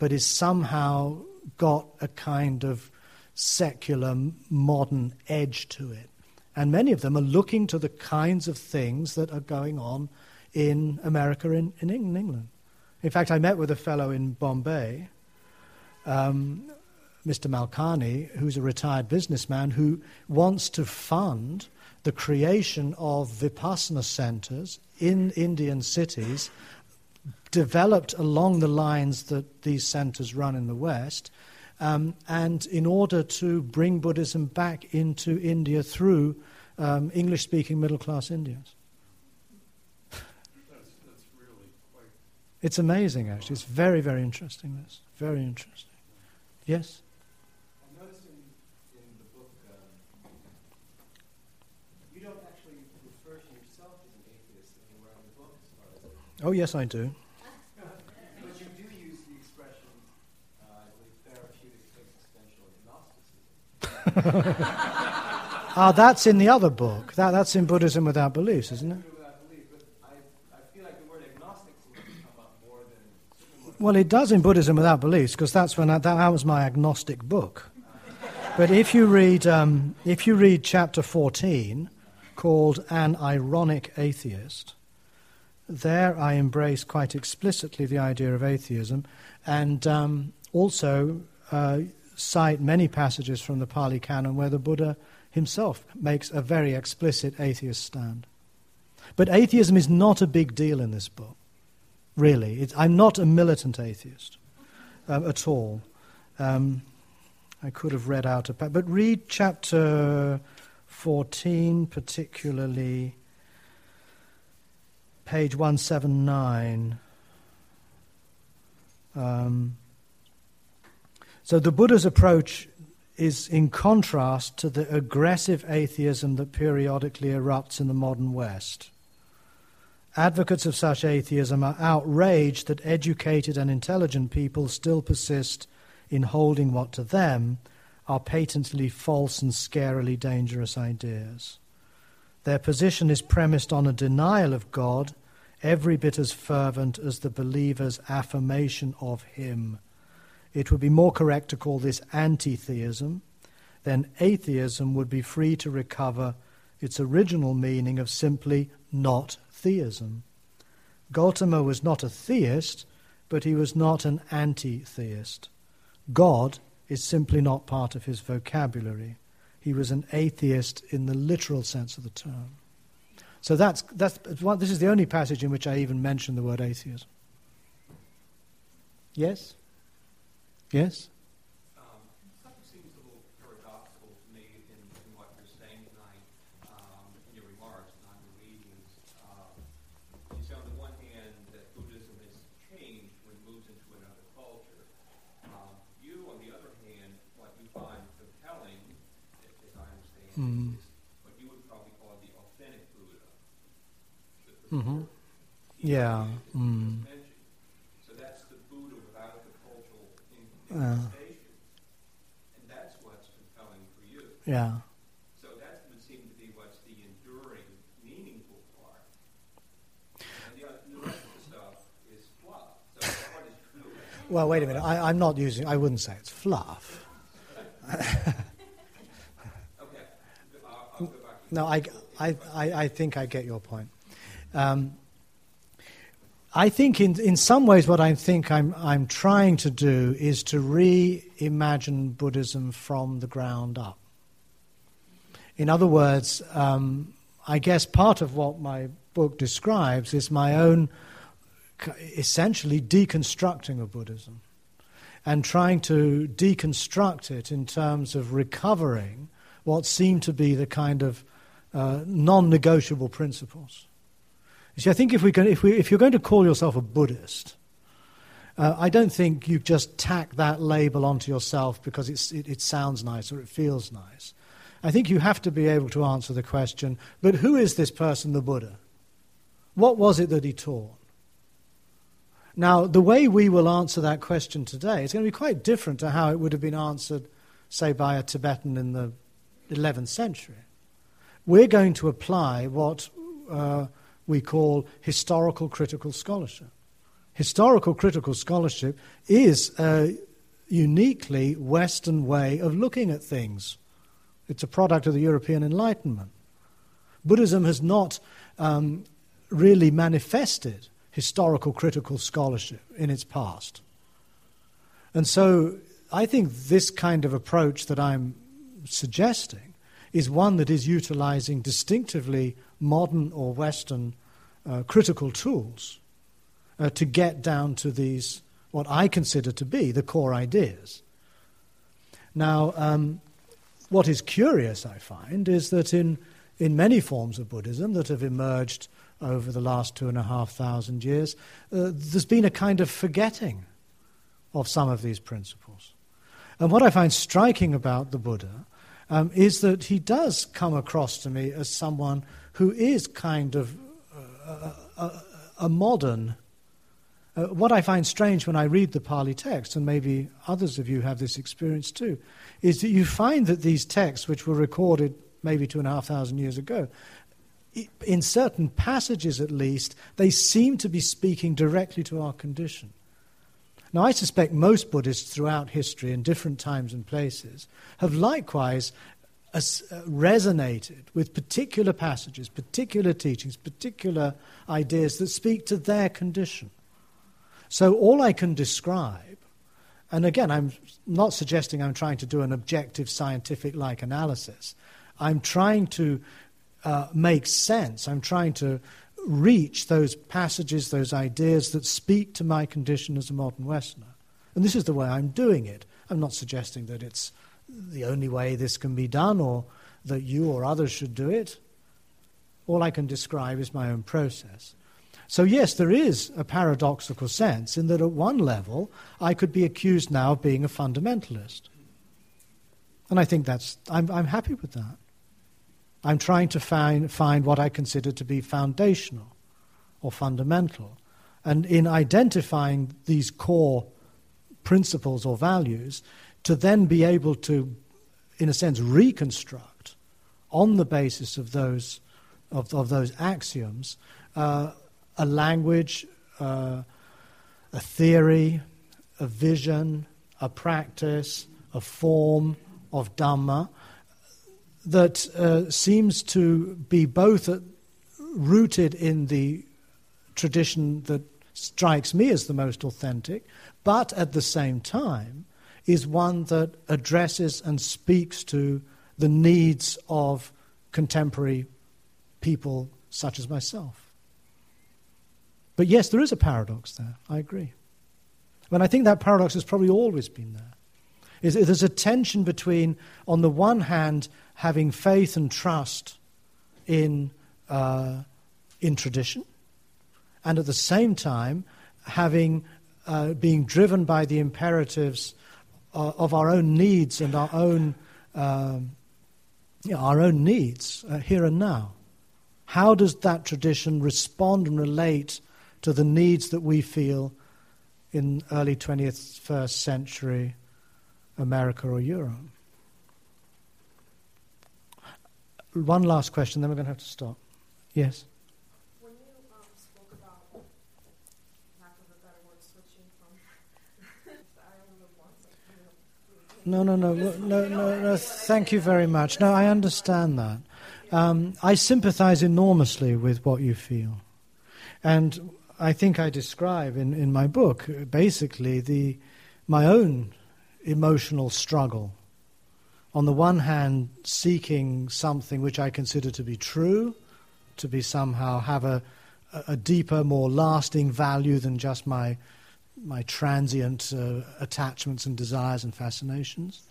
but is somehow got a kind of secular, modern edge to it. And many of them are looking to the kinds of things that are going on in America and in, in England. In fact, I met with a fellow in Bombay, um, Mr. Malkani, who's a retired businessman who wants to fund the creation of Vipassana centers in Indian cities developed along the lines that these centers run in the West, um, and in order to bring Buddhism back into India through um, English speaking middle class Indians. That's, really quite. It's amazing, actually. It's very, very interesting, this. Very interesting. Yes? Oh, yes, I do. but you do use the expression, uh, therapeutic existential ah, that's in the other book. That, that's in Buddhism Without Beliefs, isn't it? Well, it does in Buddhism Without Beliefs, because that's when I, that, that, was my agnostic book. but if you read, um, if you read chapter 14, called An Ironic Atheist, there I embrace quite explicitly the idea of atheism, and um, also uh, cite many passages from the Pali Canon where the Buddha himself makes a very explicit atheist stand. But atheism is not a big deal in this book really. It's, I'm not a militant atheist um, at all. Um, I could have read out a but read chapter 14, particularly page 179. Um, so the Buddha's approach is in contrast to the aggressive atheism that periodically erupts in the modern West. Advocates of such atheism are outraged that educated and intelligent people still persist in holding what to them are patently false and scarily dangerous ideas. Their position is premised on a denial of God, every bit as fervent as the believer's affirmation of Him. It would be more correct to call this anti theism. Then atheism would be free to recover its original meaning of simply not theism. Gautama was not a theist, but he was not an anti theist. God is simply not part of his vocabulary. He was an atheist in the literal sense of the term. So that's, that's this is the only passage in which I even mention the word atheism. Yes? Yes? mm. what you would probably call the authentic Buddha. The, the mm-hmm. Yeah. Mm. So that's the Buddha without the cultural manifestation. Uh. And that's what's compelling for you. Yeah. So that would seem to be what's the enduring, meaningful part. And the, the rest of the stuff is fluff. So what is true? Well, wait a minute. I, I'm not using, I wouldn't say it's fluff. No, I, I, I, think I get your point. Um, I think in, in some ways what I think I'm, I'm trying to do is to reimagine Buddhism from the ground up. In other words, um, I guess part of what my book describes is my own essentially deconstructing of Buddhism and trying to deconstruct it in terms of recovering what seemed to be the kind of uh, non negotiable principles. You see, I think if, we can, if, we, if you're going to call yourself a Buddhist, uh, I don't think you just tack that label onto yourself because it, it sounds nice or it feels nice. I think you have to be able to answer the question but who is this person, the Buddha? What was it that he taught? Now, the way we will answer that question today is going to be quite different to how it would have been answered, say, by a Tibetan in the 11th century we're going to apply what uh, we call historical critical scholarship. Historical critical scholarship is a uniquely Western way of looking at things. It's a product of the European Enlightenment. Buddhism has not um, really manifested historical critical scholarship in its past. And so I think this kind of approach that I'm suggesting is one that is utilizing distinctively modern or Western uh, critical tools uh, to get down to these, what I consider to be the core ideas. Now, um, what is curious, I find, is that in, in many forms of Buddhism that have emerged over the last two and a half thousand years, uh, there's been a kind of forgetting of some of these principles. And what I find striking about the Buddha um, is that he does come across to me as someone who is kind of uh, a, a, a, modern, Uh, what I find strange when I read the Pali text, and maybe others of you have this experience too, is that you find that these texts, which were recorded maybe two and a half thousand years ago, in certain passages at least, they seem to be speaking directly to our condition. Now, I suspect most Buddhists throughout history, in different times and places, have likewise resonated with particular passages, particular teachings, particular ideas that speak to their condition. So, all I can describe, and again, I'm not suggesting I'm trying to do an objective scientific like analysis, I'm trying to uh, make sense. I'm trying to reach those passages, those ideas that speak to my condition as a modern Westerner. And this is the way I'm doing it. I'm not suggesting that it's the only way this can be done or that you or others should do it. All I can describe is my own process. So, yes, there is a paradoxical sense in that at one level I could be accused now of being a fundamentalist. And I think that's, I'm, I'm happy with that. I'm trying to find, find what I consider to be foundational or fundamental. And in identifying these core principles or values, to then be able to, in a sense, reconstruct on the basis of those, of, of those axioms uh, a language, uh, a theory, a vision, a practice, a form of Dhamma that uh, seems to be both uh, rooted in the tradition that strikes me as the most authentic, but at the same time is one that addresses and speaks to the needs of contemporary people such as myself. But yes, there is a paradox there, I agree. And I think that paradox has probably always been there. Is there's a tension between, on the one hand, having faith and trust in, uh, in tradition, and at the same time having uh, being driven by the imperatives uh, of our own needs and our own um, you know, our own needs uh, here and now. How does that tradition respond and relate to the needs that we feel in early 20th, first century America or Europe? One last question, then we're going to have to stop. Yes? When you um, spoke about, lack of a better word, switching from No, no, no, no, no, no, thank you very much. No, I understand that. Um, I sympathize enormously with what you feel. And I think I describe in, in my book basically the, my own emotional struggle on the one hand, seeking something which I consider to be true, to be somehow have a, a deeper, more lasting value than just my, my transient uh, attachments and desires and fascinations.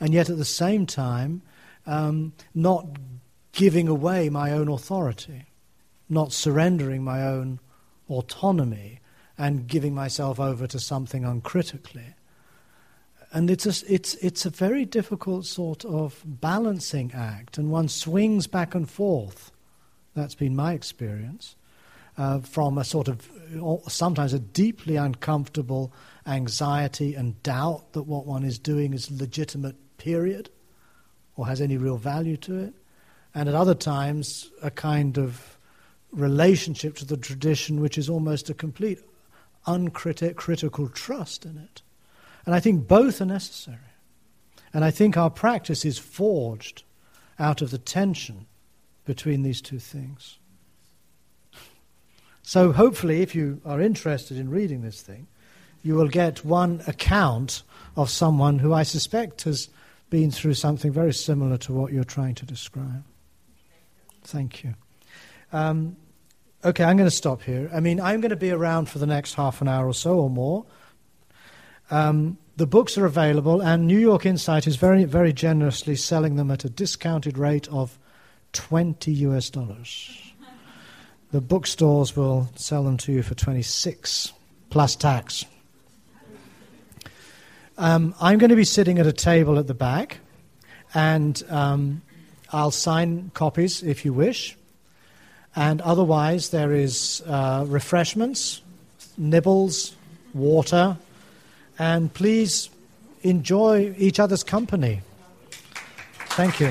And yet at the same time, um, not giving away my own authority, not surrendering my own autonomy and giving myself over to something uncritically. And it's a, it's, it's a very difficult sort of balancing act, and one swings back and forth. That's been my experience. Uh, from a sort of sometimes a deeply uncomfortable anxiety and doubt that what one is doing is legitimate, period, or has any real value to it. And at other times, a kind of relationship to the tradition which is almost a complete uncritical trust in it. And I think both are necessary. And I think our practice is forged out of the tension between these two things. So, hopefully, if you are interested in reading this thing, you will get one account of someone who I suspect has been through something very similar to what you're trying to describe. Thank you. Um, okay, I'm going to stop here. I mean, I'm going to be around for the next half an hour or so or more. Um, the books are available, and New York Insight is very, very generously selling them at a discounted rate of 20 US dollars. The bookstores will sell them to you for 26 plus tax. Um, I'm going to be sitting at a table at the back, and um, I'll sign copies if you wish. And otherwise, there is uh, refreshments nibbles, water, and please enjoy each other's company. Thank you.